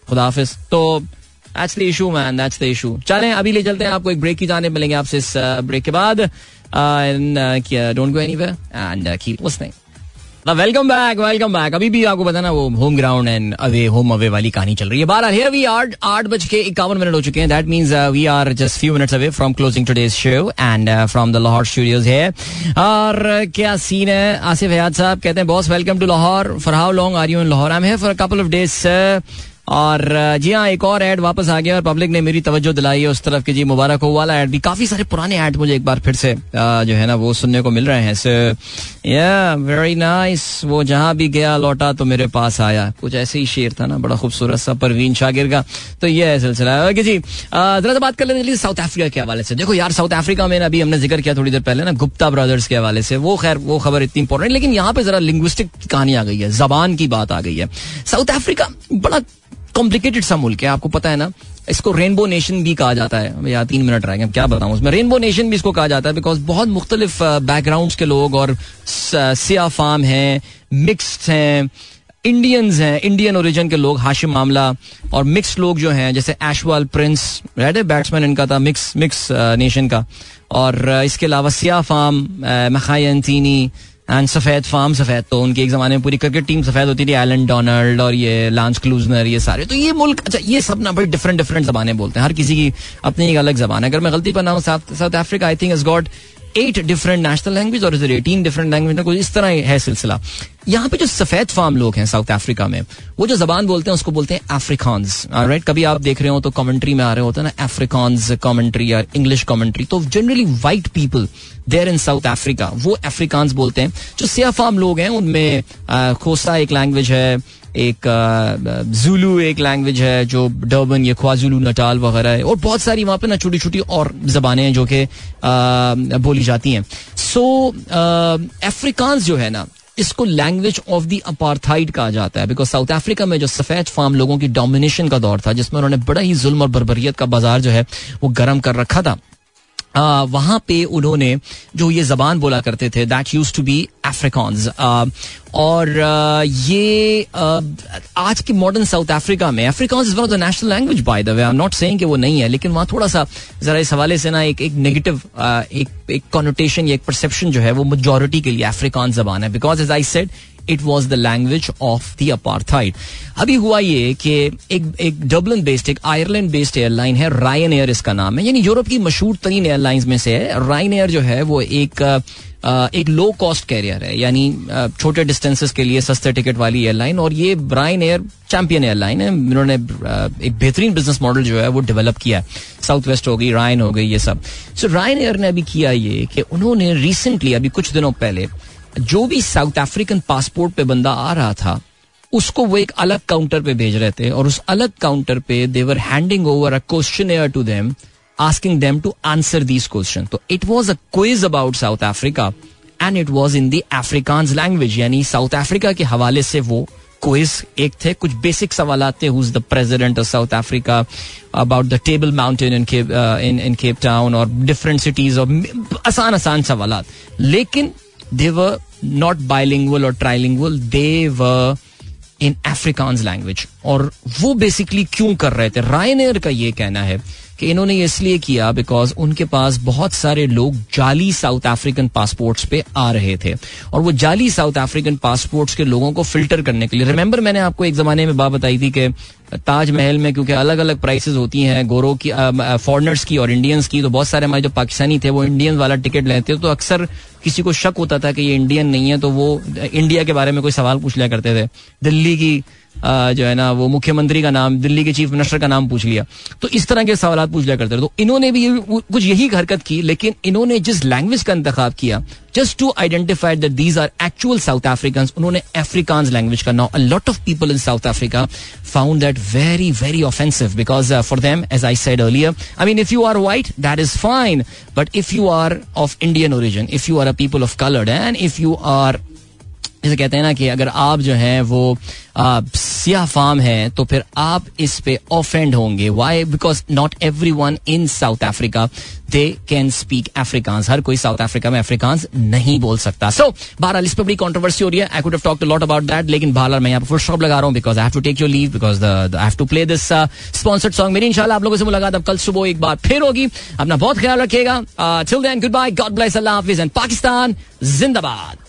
खुदाफिज तो that's the issue man that's the issue चलें, अभी ले चलते हैं, आपको एक ब्रेक की जाने मिलेंगे आपसे इस ब्रेक के बाद। Don't go anywhere and keep listening welcome back welcome back अभी भी आपको पता ना, वो home ground and away home away वाली कहानी चल रही है। बारह हियर वी आर आठ बज के इक्यावन मिनट हो चुके हैं। That means we are just few minutes away from closing today's show and from the Lahore studios है और क्या सीन है? आसिफ हयाद साहब कहते हैं boss welcome to Lahore for how long are you in Lahore I am here for couple of days और जी हाँ एक और एड वापस आ गया और पब्लिक ने मेरी तवज्जो दिलाई है उस तरफ़ की। जी, मुबारक हो वाला एड भी। काफ़ी सारे पुराने एड मुझे एक बार फिर से जो है ना, वो सुनने को मिल रहे हैं। सो या वेरी नाइस वो जहाँ भी गया, लौटा तो मेरे पास आया। कुछ ऐसे ही शेर था ना, बड़ा खूबसूरत सा, परवीन शागिर का। तो ये है सिलसिला। ओके जी जरा सा बात कर लेते साउथ अफ्रीका के हवाले से। देखो यार, साउथ अफ्रीका में अभी हमने ज़िक्र किया थोड़ी देर पहले ना, गुप्ता ब्रदर्स के हवाले से। वो खैर, वो खबर इतनी इंपॉर्टेंट लेकिन यहाँ पे जरा लिंग्विस्टिक कहानी आ गई है, जबान की बात आ गई है। साउथ अफ्रीका, बड़ा कॉम्प्लिकेटेड सा मुल्क है। आपको पता है ना, इसको रेनबो नेशन भी कहा जाता है। या तीन मिनट रह गए क्या बताऊँ उसमें? रेनबो नेशन भी इसको कहा जाता है बिकॉज़ बहुत मुख्तलिफ़ बैकग्राउंड के लोग और सिया फार्म हैं मिक्सड हैं इंडियंस हैं इंडियन ओरिजिन के लोग हाशिम मामला और मिक्स लोग जो हैं, जैसे एशवाल प्रिंस रेड बैट्समैन इनका था मिक्स मिक्स नेशन का। और इसके अलावा सिया फार्म मखायंतीनी एंड सफ़ेद फार्म सफ़ेद तो उनकी एक जमाने में पूरी क्रिकेट टीम सफ़ेद होती थी एलन डोनाल्ड और ये लांस क्लूजनर ये सारे। तो ये मुल्क अच्छा ये सब ना बड़ी डिफरेंट डिफरेंट जबानें बोलते हैं। हर किसी की अपनी एक अलग जबान है। अगर मैं गलती पर ना हूँ South Africa I think is got eight different national language और इधर एटीन डिफरेंट लैंग्वेज कुछ इस तरह है सिलसिला। यहाँ पे जो सफ़ेद फार्म लोग हैं साउथ अफ्रीका में, वो जो जबान बोलते हैं, उसको बोलते हैं अफ्रीकान्स राइट कभी आप देख रहे हो तो कमेंट्री में आ रहे होते हैं ना अफ्रीकान्स कमेंट्री या इंग्लिश कमेंट्री तो generally white people there in South Africa वो अफ्रीकान्स बोलते हैं। जो सिया फार्म लोग हैं, उनमें खोसा एक लैंग्वेज है एक जुलू एक लैंग्वेज है जो डर्बन ये ख्वाजुलू नटाल वगैरह है। और बहुत सारी वहाँ पे ना छोटी छोटी और जबानें हैं जो कि बोली जाती हैं। सो अफ्रीकांस जो है ना, इसको लैंग्वेज ऑफ़ द अपार्थाइड कहा जाता है। बिकॉज़ साउथ अफ्रीका में जो सफ़ेद फार्म लोगों की डोमिनेशन का दौर था, जिसमें उन्होंने बड़ा ही जुल्म और बरबरीत का बाज़ार जो है, वो गर्म कर रखा था। वहाँ पे उन्होंने जो ये जबान बोला करते थे that use to be Afrikaans और ये आज के मॉडर्न साउथ अफ्रीका में Afrikaans is one of the national language by the way I am not saying कि वो नहीं है, लेकिन वहाँ थोड़ा सा, जरा इस हवाले से ना एक एक नेगेटिव एक एक कॉनोटेशन या एक परसेप्शन जो है, वो मेजोरिटी के लिए अफ्रीकॉन जबान है. Because as I said it was the language of the अभी हुआ ये कि एक एक डबलिन बेस्ड एक आयरलैंड बेस्ड एयरलाइन है रायन एयर इसका नाम है। यानी यूरोप की मशहूर तरीन एयरलाइंस में से है रायन एयर जो है, वो एक एक लो कॉस्ट कैरियर है। यानी छोटे डिस्टेंसेस के लिए सस्ते टिकट वाली एयरलाइन और ये ब्राइन एयर चैंपियन एयरलाइन है। इन्होंने एक बेहतरीन बिज़नेस मॉडल जो है, वो डेवलप किया है। साउथ वेस्ट हो गई रायन हो गई, ये सब। सो रायन एयर ने अभी किया ये कि उन्होंने रिसेंटली अभी कुछ दिनों पहले जो भी साउथ अफ्रीकन पासपोर्ट पे बंदा आ रहा था, उसको वो एक अलग काउंटर पे भेज रहे थे और उस अलग काउंटर पे they were handing over a question to them asking them to answer these question तो it was a quiz about South Africa and it was in the Afrikaans language यानी साउथ अफ्रीका के हवाले से वो quiz एक थे। कुछ basic सवाल थे who the president of South Africa about the Table Mountain in Cape in Cape Town और डिफरेंट सिटीज़ और आसान आसान सवाल लेकिन they were not bilingual or trilingual. They in Afrikaans language और वो बेसिकली क्यों कर रहे थे? रायनेर का ये कहना है कि इन्होंने इसलिए किया बिकॉज़ उनके पास बहुत सारे लोग जाली साउथ अफ्रीकन पासपोर्ट्स पे आ रहे थे। और वो जाली साउथ अफ्रीकन पासपोर्ट्स के लोगों को फ़िल्टर करने के लिए रिमेंबर मैंने आपको एक जमाने में बात बताई थी कि ताजमहल में क्योंकि अलग अलग प्राइसेस होती हैं, गोरों की फॉरनर्स की और इंडियंस की तो बहुत सारे हमारे जो पाकिस्तानी थे, वो इंडियन वाला टिकट लेते तो अक्सर किसी को शक होता था कि ये इंडियन नहीं है तो वो, इंडिया के बारे में कोई सवाल पूछ लिया करते थे। दिल्ली की जो है ना, वो मुख्यमंत्री का नाम, दिल्ली के चीफ मिनिस्टर का नाम पूछ लिया। तो इस तरह के सवाल पूछ लिया करते थे तो इन्होंने भी कुछ यही हरकत की, लेकिन इन्होंने जिस लैंग्वेज का इंतखाब किया just to identify that these are actual South African उन्होंने अफ्रीकान लैंग्वेज का। Now a lot of people in South Africa found that very very offensive because for them as I said earlier I mean if you are white that is fine but if you are of Indian origin if you are a people of coloured and if you are जैसे कहते हैं ना कि अगर आप जो है वो सिया फार्म है तो फिर आप इस पे ऑफेंड होंगे। Why because not everyone in South Africa they can speak Afrikaans हर कोई साउथ अफ्रीका में अफ्रीकांस नहीं बोल सकता। सो बहरहाल इस पर बड़ी कॉन्ट्रोवर्सी हो रही है। I could talk lot about that लेकिन बहरहाल मैं यहाँ पर फुल स्टॉप लगा रहा हूँ because I have to take your leave because I have to play this sponsored song मेरी इंशाल्लाह आप लोगों से मुलाकात अब कल सुबह एक बार फिर होगी। अपना बहुत ख्याल रखिएगा। Till then goodbye God bless अल्लाह हाफिज. एंड पाकिस्तान जिंदाबाद.